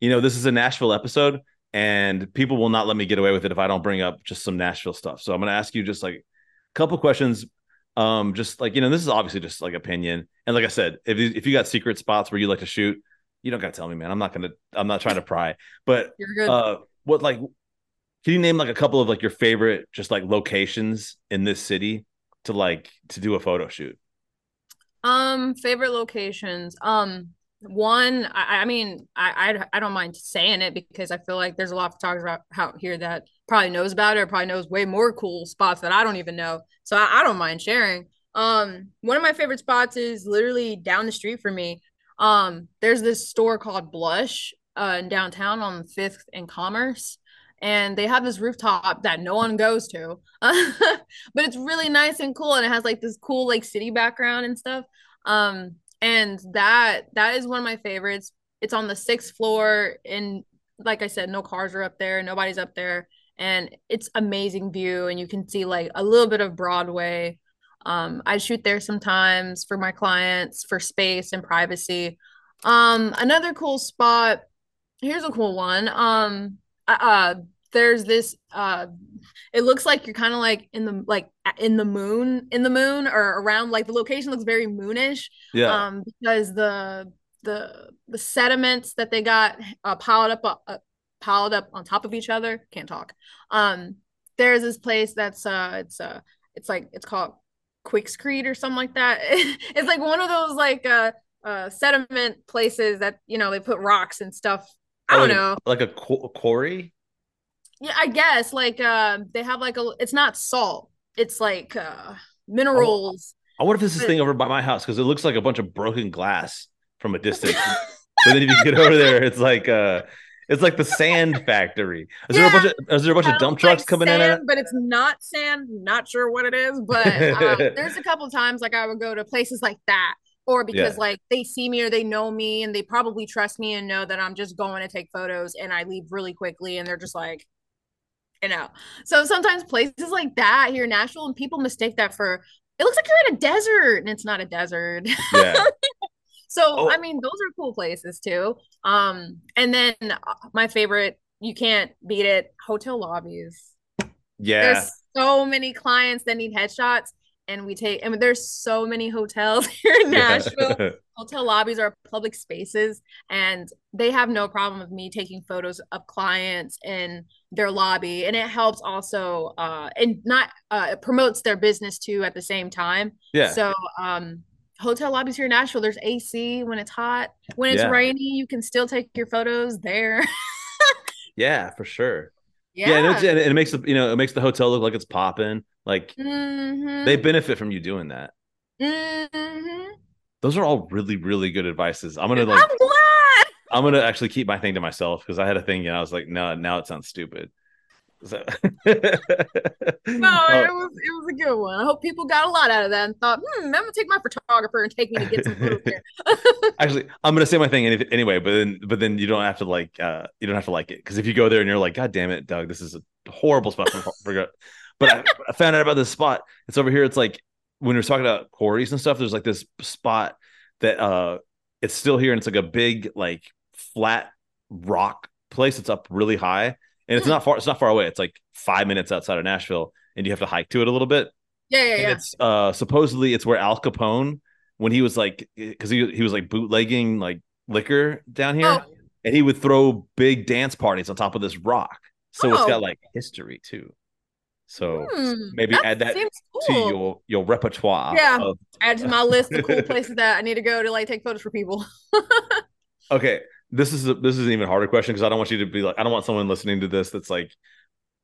you know, this is a Nashville episode, and people will not let me get away with it if I don't bring up just some Nashville stuff. So I'm gonna ask you just like a couple questions. Um, just like you know, this is obviously just like opinion. And like I said, if you, if you got secret spots where you like to shoot, you don't gotta tell me, man. I'm not gonna I'm not trying to pry. But You're good. uh what like can you name like a couple of like your favorite just like locations in this city to like to do a photo shoot? Um, favorite locations. Um, one, I, I mean, I, I I don't mind saying it because I feel like there's a lot of photographers out, here that probably knows about it or probably knows way more cool spots that I don't even know. So I, I don't mind sharing. Um, one of my favorite spots is literally down the street from me. Um, there's this store called Blush uh in downtown on Fifth and Commerce. And they have this rooftop that no one goes to. (laughs) but it's really nice and cool and it has like this cool like city background and stuff. Um and that that is one of my favorites. It's on the sixth floor and like i said no cars are up there nobody's up there and it's amazing view and you can see like a little bit of broadway. Um i shoot there sometimes for my clients for space and privacy. Um another cool spot here's a cool one. Um uh there's this uh it looks like you're kind of like in the like in the moon in the moon or around like the location looks very moonish. Yeah. um because the the the sediments that they got uh, piled up uh, piled up on top of each other can't talk. Um there's this place that's uh it's uh it's like it's called Quickscreed or something like that. (laughs) It's like one of those like uh uh sediment places that you know they put rocks and stuff I don't like a- know Like a qu- quarry? yeah, I guess like uh they have like a it's not salt. It's like uh minerals. I wonder if this is thing over by my house because it looks like a bunch of broken glass from a distance. (laughs) but then if you get over there, it's like uh it's like the sand factory. Is there a bunch of is there a bunch of dump trucks like coming in? sand, it? but it's not sand. Not sure what it is, but uh, (laughs) there's a couple times like I would go to places like that, or because Yeah. like they see me or they know me and they probably trust me and know that I'm just going to take photos and I leave really quickly and they're just like, you know. So sometimes places like that here in Nashville and people mistake that for it looks like you're in a desert and it's not a desert. Yeah. (laughs) So Oh. I mean, those are cool places too. Um, and then uh, my favorite, you can't beat it, hotel lobbies. Yeah. There's so many clients that need headshots, and we take. and there's so many hotels (laughs) here in Nashville. Yeah. (laughs) Hotel lobbies are public spaces, and they have no problem with me taking photos of clients in their lobby, and it helps also, uh, and not uh, it promotes their business too at the same time. yeah. So, um, hotel lobbies here in Nashville, there's AC when it's hot. When it's Yeah. rainy, you can still take your photos there. (laughs) Yeah, for sure. Yeah. Yeah, and, and it makes the you know it makes the hotel look like it's popping. Like Mhm. they benefit from you doing that. Mhm. Those are all really really good advices. I'm gonna like I'm. I'm gonna actually keep my thing to myself because I had a thing and I was like, no, now it sounds stupid. So No, Oh, (laughs) it was it was a good one. I hope people got a lot out of that and thought, hmm, I'm gonna take my photographer and take me to get some photos here. (laughs) actually, I'm gonna say my thing anyway, but then but then you don't have to like uh you don't have to like it because if you go there and you're like, God damn it, Doug, this is a horrible spot for, but I, (laughs) I found out about this spot. It's over here. It's like when we're talking about quarries and stuff. There's like this spot that uh it's still here and it's like a big like flat rock place. It's up really high and it's Hmm. not far. It's not far away. It's like five minutes outside of Nashville, and you have to hike to it a little bit. yeah, yeah, And yeah. it's uh supposedly it's where Al Capone when he was like because he he was like bootlegging like liquor down here, Oh, and he would throw big dance parties on top of this rock. So it's got like history too. So hmm, maybe add that seems to your your repertoire. Yeah. of- Add to my list of cool places that I need to go to like take photos for people. (laughs) okay, this is a, this is an even harder question because I don't want you to be like I don't want someone listening to this that's like,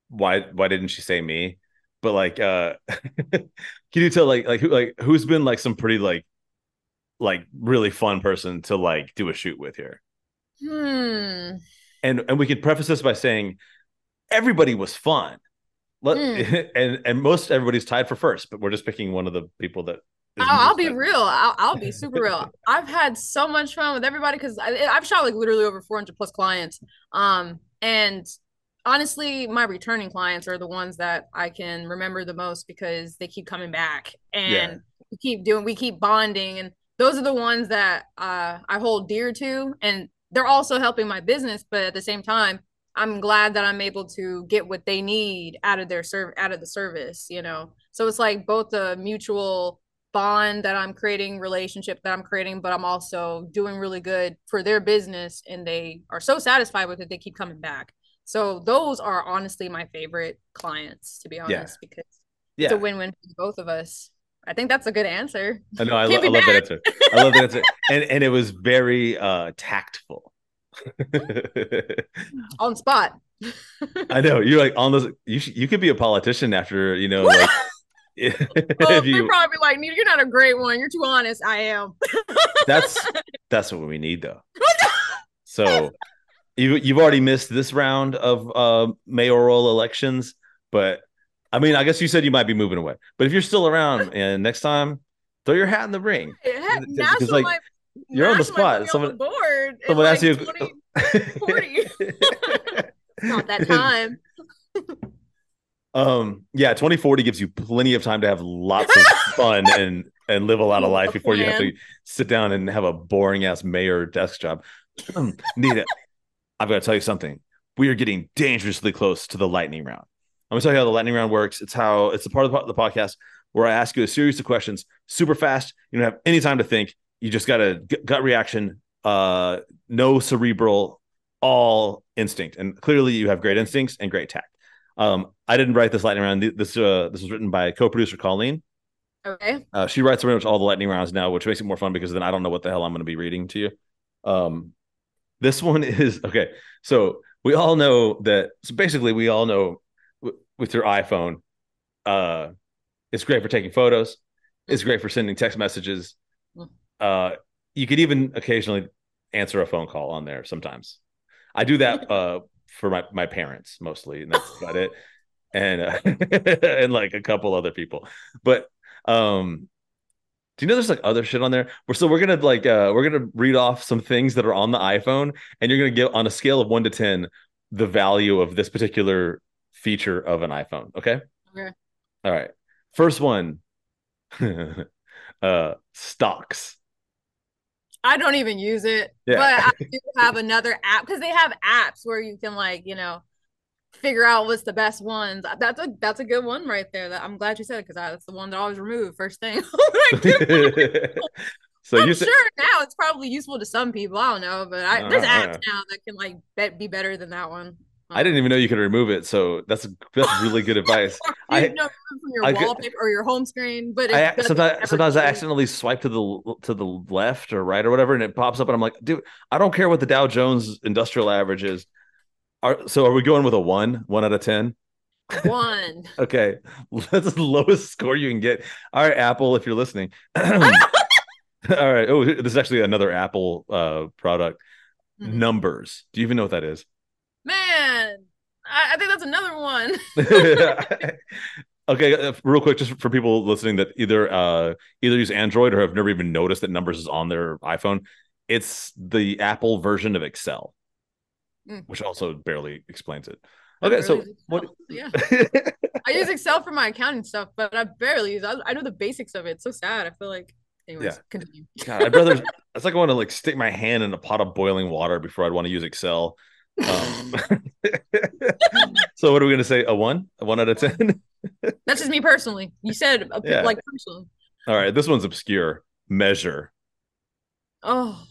why why didn't she say me? but like uh (laughs) can you tell like like who like who's been like some pretty like like really fun person to like do a shoot with here Hmm. and and we could preface this by saying everybody was fun Let, Hmm. (laughs) and and most everybody's tied for first but we're just picking one of the people that I'll, I'll be real. I'll, I'll be (laughs) super real. I've had so much fun with everybody because I've shot like literally over 400 plus clients. Um, and honestly, my returning clients are the ones that I can remember the most because they keep coming back and Yeah. we keep doing, we keep bonding, and those are the ones that uh, I hold dear to, and they're also helping my business. But at the same time, I'm glad that I'm able to get what they need out of their serve out of the service. You know, so it's like both a mutual bond that I'm creating, relationship that I'm creating, but I'm also doing really good for their business and they are so satisfied with it they keep coming back. So those are honestly my favorite clients to be honest because yeah it's a win-win for both of us. I think that's a good answer. I know I, lo- I love that answer I love that answer and and it was very uh tactful (laughs) On spot. (laughs) I know you're like on those. You should, you could be a politician after you know like (laughs) (laughs) (laughs) if Oh, they you. probably like, "Nita, you're not a great one. You're too honest. I am. (laughs) That's that's what we need though. So you you've already missed this round of uh, mayoral elections, but I mean I guess you said you might be moving away. But if you're still around and next time, throw your hat in the ring. Because, National like, you're on the spot. Someone on the board. someone like, you. 20 40. not that time. Um, yeah, 2040 gives you plenty of time to have lots of (laughs) fun and and live a lot of life before you have to sit down and have a boring ass mayor desk job. (clears throat) Nita, I've got to tell you something. We are getting dangerously close to the lightning round. I'm gonna tell you how the lightning round works. It's how it's a part of the podcast where I ask you a series of questions super fast. You don't have any time to think. You just got a gut reaction, uh, no cerebral, all instinct. And clearly, you have great instincts and great tact. Um, I didn't write this lightning round. This uh, this was written by co-producer Colleen. Okay. Uh, she writes pretty much all the lightning rounds now, which makes it more fun because then I don't know what the hell I'm going to be reading to you. Um, this one (laughs) is okay. So we all know that. So basically, we all know w- with your iPhone, uh, it's great for taking photos. It's great for sending text messages. Uh, you could even occasionally answer a phone call on there sometimes. I do that (laughs) uh, for my my parents mostly, and that's about it. And uh, (laughs) and like a couple other people, but um, do you know there's like other shit on there? We're so we're gonna like uh we're gonna read off some things that are on the iPhone, and you're gonna give on a scale of one to ten the value of this particular feature of an iPhone. Okay. Okay. All right. First one. (laughs) uh stocks. I don't even use it, Yeah. but I do have another app because they have apps where you can like you know figure out what's the best ones. That's a that's a good one right there. That I'm glad you said it because that's the one that I always remove first thing. when I do so I'm you said sure now it's probably useful to some people. I don't know, but I, there's Uh, apps now that can like be better than that one. I didn't even know you could remove it, so that's that's really good advice. (laughs) I- know, from your I wallpaper or your home screen, but I sometimes sometimes I accidentally swipe to the to the left or right or whatever, and it pops up, and I'm like, dude, I don't care what the Dow Jones Industrial Average is. Are so are we going with a one, one out of ten? one. (laughs) Okay, (laughs) that's the lowest score you can get. All right, Apple, if you're listening. (clears throat) All right. Oh, this is actually another Apple uh product. Mhm. Numbers. Do you even know what that is? I, I think that's another one. (laughs) okay, uh, real quick, just for people listening that either uh either use Android or have never even noticed that numbers is on their iPhone, it's the Apple version of Excel, Mm. which also barely explains it. Okay, so what? Yeah, (laughs) I use Excel for my accounting stuff, but I barely use. I, I know the basics of it. It's so sad. I feel like. Anyways, Yeah. continue. God, I'd rather. (laughs) It's like I want to like stick my hand in a pot of boiling water before I'd want to use Excel. Um, (laughs) so what are we gonna say? A one? A one out of ten? (laughs) That's just me personally. You said a, Yeah. like personally. All right, this one's obscure. Measure Oh,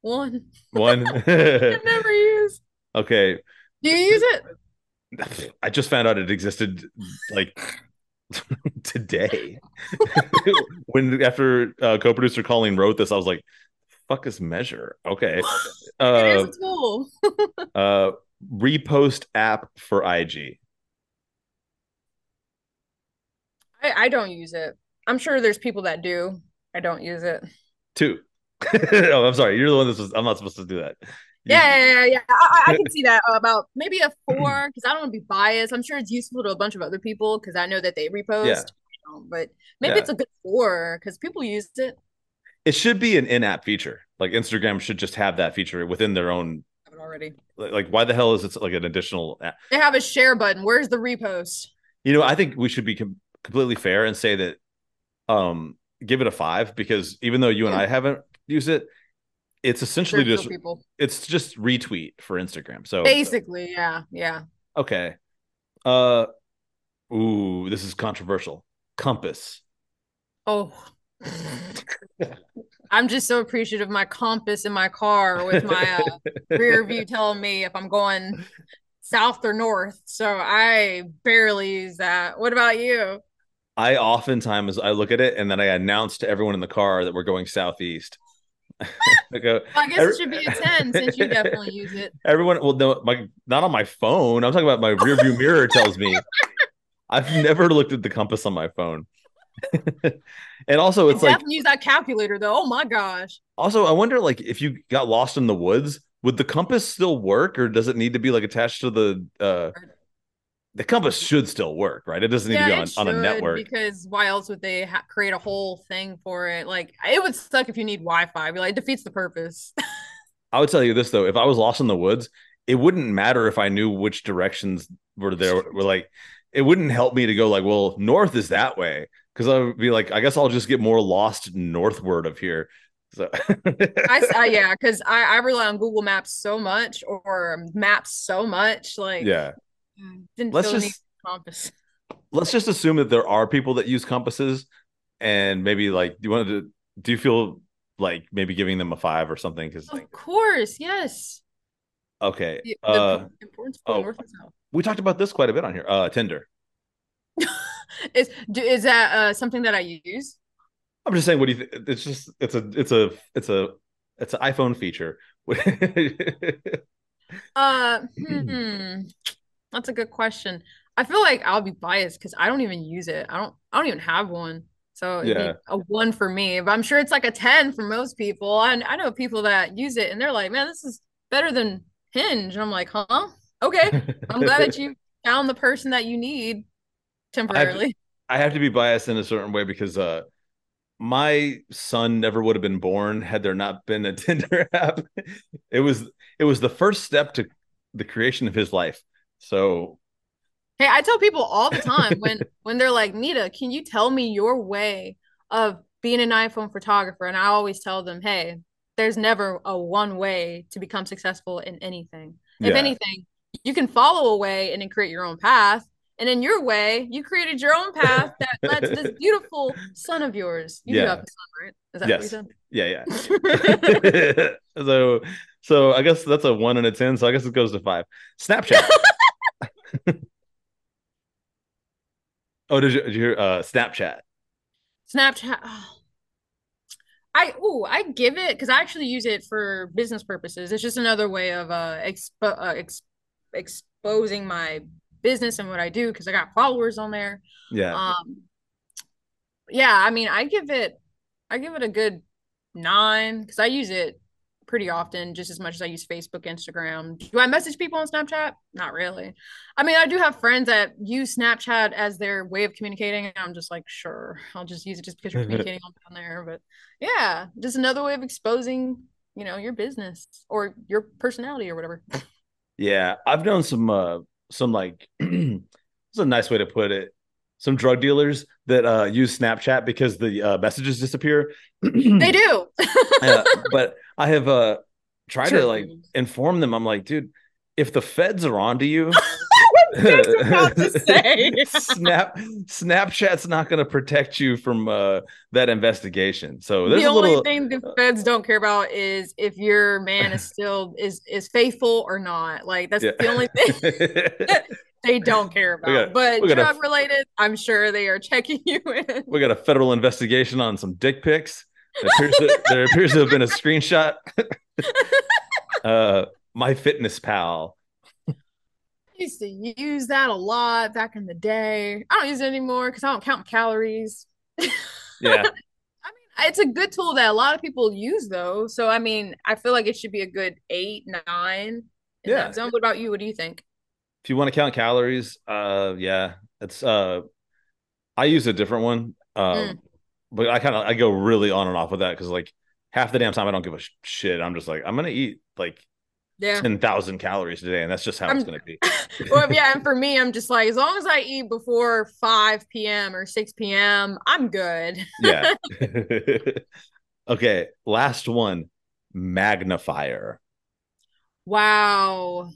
one. one. (laughs) I never use. okay, Do you use it? I just found out it existed like today. when after uh, co-producer Colleen wrote this, I was like, "Fuck is measure?" Okay, it uh, is a tool. (laughs) uh, repost app for IG. I, I don't use it. I'm sure there's people that do. I don't use it. Two. (laughs) oh, I'm sorry. You're the one that's. I'm not supposed to do that. Yeah, yeah, yeah. yeah. I, I can (laughs) see that uh, about maybe a (clears throat) four because I don't want to be biased. I'm sure it's useful to a bunch of other people because I know that they repost. Yeah. you know, but maybe Yeah. it's a good four because people used it. It should be an in-app feature. Like Instagram should just have that feature within their own. have it already. Like, why the hell is it like an additional? App? They have a share button. Where's the repost? You know, I think we should be com- completely fair and say that, um, give it a five because even though you and I haven't used it, it's essentially There's just no people. it's just retweet for Instagram. So Basically, yeah, yeah. okay, uh, ooh, this is controversial. Compass. Oh. I'm just so appreciative of my compass in my car with my uh, (laughs) rear view telling me if I'm going south or north. So I barely use that. What about you? I oftentimes I look at it and then I announce to everyone in the car that we're going southeast. (laughs) I go, Well, I guess Every- it should be a 10 since you definitely (laughs) use it. everyone. Well, no, my not on my phone. I'm talking about my rear view mirror tells me. I've never looked at the compass on my phone. And also, it's like use that calculator though. Oh my gosh. also I wonder like if you got lost in the woods, would the compass still work or does it need to be like attached to the uh the compass should still work, right? It doesn't need to be on, on a network. Because why else would they ha- create a whole thing for it? Like it would suck if you need Wi-Fi. Be like, it defeats the purpose. (laughs) I would tell you this though, if I was lost in the woods, it wouldn't matter if I knew which directions were there. Were like, it wouldn't help me to go like, well, north is that way, because I would be like, I guess I'll just get more lost northward of here. So I, I- (laughs) yeah, because I, I rely on Google Maps so much or Maps so much. Like, yeah, didn't Let's feel just- compass. let's just assume that there are people that use compasses, and maybe like, do you want to? Do you feel like maybe giving them a five or something? Because Of course, yes. okay, The, the uh, importance oh. north and south. we talked about this quite a bit on here. Uh, Tinder. (laughs) (laughs) Is do, is that uh, something that I use? I'm just saying, what do you think? It's just it's a it's a it's a it's an iPhone feature. (laughs) Uh, hmm, that's a good question. I feel like I'll be biased because I don't even use it. I don't. I don't even have one. So it'd Yeah. be a one for me. But I'm sure it's like a ten for most people. I I know people that use it and they're like, man, this is better than Hinge. And I'm like, huh? Okay. I'm glad that (laughs) you found the person that you need temporarily. (laughs) I have to be biased in a certain way because uh my son never would have been born had there not been a (laughs) Tinder app. It was it was the first step to the creation of his life. So Hey, I tell people all the time when (laughs) when they're like, Nita, can you tell me your way of being an iPhone photographer? And I always tell them, hey, there's never a one way to become successful in anything. If Yeah. anything, you can follow a way and then create your own path. And in your way, you created your own path (laughs) that led to this beautiful son of yours. You do Yeah. have a son, right? Is that Yes. what yeah, you yeah. said? (laughs) (laughs) so so I guess that's a one and a ten. So I guess it goes to five. Snapchat. oh, did you, did you hear uh Snapchat? Snapchat. oh. (sighs) I oh I give it because I actually use it for business purposes. It's just another way of uh, expo- uh ex- exposing my business and what I do because I got followers on there. Yeah. Um, yeah, I mean, I give it, I give it a good nine because I use it pretty often, just as much as I use Facebook, Instagram. Do I message people on Snapchat? Not really. I mean, I do have friends that use Snapchat as their way of communicating, and I'm just like, sure, I'll just use it just because you're (laughs) communicating on there. But yeah, just another way of exposing, you know, your business or your personality or whatever. Yeah, I've known some uh some like (clears throat) it's a nice way to put it. Some drug dealers that uh use Snapchat because the uh, messages disappear. (clears throat) they do. Uh, but I have uh tried to like inform them. I'm like, dude, if the feds are onto you, (laughs) about to (laughs) say. Snap Snapchat's not going to protect you from uh that investigation. So the only little thing the feds don't care about is if your man is still is is faithful or not. Like that's Yeah. the only thing (laughs) they don't care about. got- but a- drug related, I'm sure they are checking (laughs) you in. we got a federal investigation on some dick pics. There appears to, there appears to have been a screenshot. uh, MyFitnessPal. Used to use that a lot back in the day. I don't use it anymore because I don't count calories. (laughs) Yeah. I mean, it's a good tool that a lot of people use though. So I mean, I feel like it should be a good eight, nine. in Yeah. that zone. What about you? What do you think? if you want to count calories, uh, yeah, it's uh, I use a different one, um, Mm. but I kind of I go really on and off with that because like half the damn time I don't give a sh- shit. I'm just like I'm gonna eat like Yeah. ten thousand calories today, and that's just how it's I'm- gonna be. (laughs) well, yeah, and for me, I'm just like, as long as I eat before 5 p.m. or 6 p.m., I'm good. Yeah. (laughs) (laughs) okay, last one, magnifier. Wow.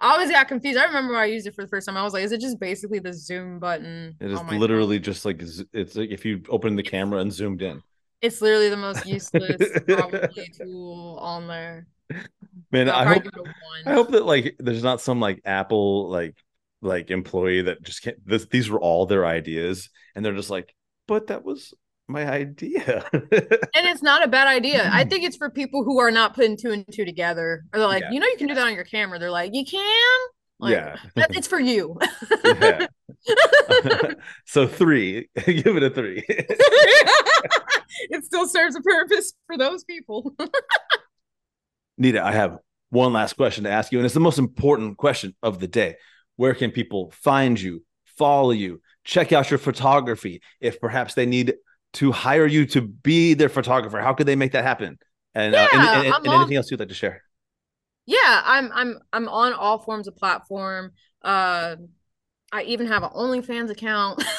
I always got confused. I remember when I used it for the first time. I was like, is it just basically the zoom button? It is oh literally phone? just like it's like if you open the camera and zoomed in. It's literally the most useless probably tool on there. Man, I'll I hope give it a one. I hope that like there's not some like Apple like like employee that just can't this these were all their ideas and they're just like, but that was my idea. And it's not a bad idea. I hmm. think it's for people who are not putting two and two together. Or they're like, Yeah. you know, you can do that on your camera. They're like, you can. Like, yeah. that- it's for you. yeah. (laughs) so three. (laughs) Give it a three. (laughs) it still serves a purpose for those people. Nita, I have one last question to ask you, and it's the most important question of the day. Where can people find you, follow you, check out your photography? If perhaps they need to hire you to be their photographer, how could they make that happen? And, uh, and, and- and I'm on- anything else you'd like to share? yeah, I'm I'm I'm on all forms of platform. Uh I even have an OnlyFans account. (laughs)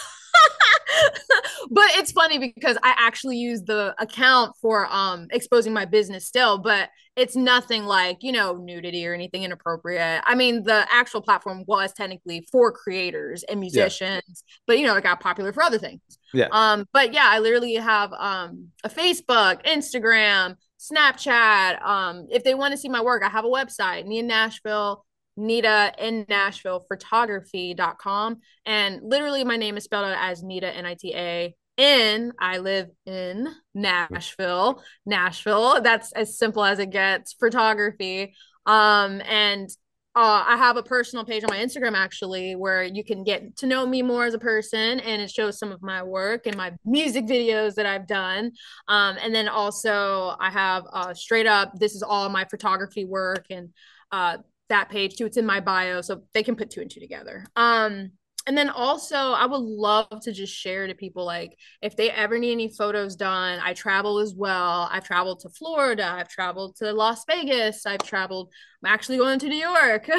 but it's funny because I actually use the account for um exposing my business still, but it's nothing like, you know, nudity or anything inappropriate. I mean, the actual platform was technically for creators and musicians, but you know, it got popular for other things. Yeah. Um, but yeah, I literally have um a Facebook, Instagram, Snapchat. Um, if they want to see my work, I have a website, me Nia Nashville, Nita in Nashville photography.com. And literally my name is spelled out as Nita N-I-T-A. In I live in Nashville, Nashville. That's as simple as it gets. Photography. Um, and uh, I have a personal page on my Instagram actually where you can get to know me more as a person and it shows some of my work and my music videos that I've done. Um, and then also I have uh, straight up, this is all my photography work and uh, that page too. It's in my bio, so they can put two and two together. Um, and then also, I would love to just share to people like if they ever need any photos done. I travel as well. I've traveled to Florida. I've traveled to Las Vegas. I've traveled. I'm actually going to New York.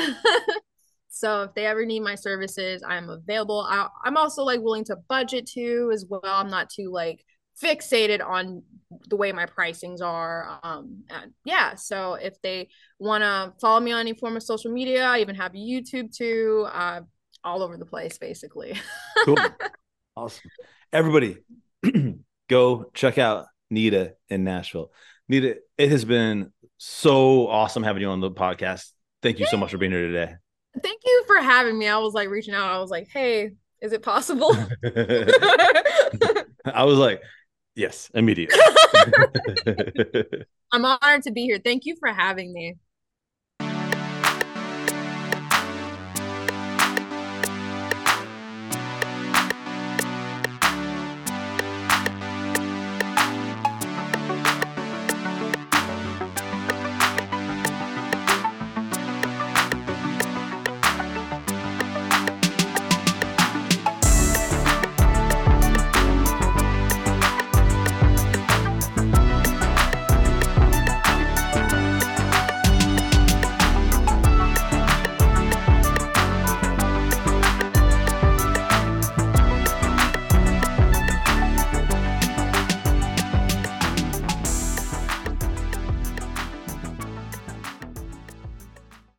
(laughs) so if they ever need my services, I'm available. I, I'm also like willing to budget too as well. I'm not too like fixated on the way my pricings are. Um, and yeah, so if they want to follow me on any form of social media, I even have YouTube too. Uh, all over the place, basically. (laughs) Cool. awesome. Everybody, (clears throat) go check out Nita in Nashville. Nita, it has been so awesome having you on the podcast. Thank you so much for being here today. Thank you for having me. I was like reaching out. I was like, hey, is it possible? (laughs) (laughs) I was like, yes, immediately. (laughs) I'm honored to be here. Thank you for having me.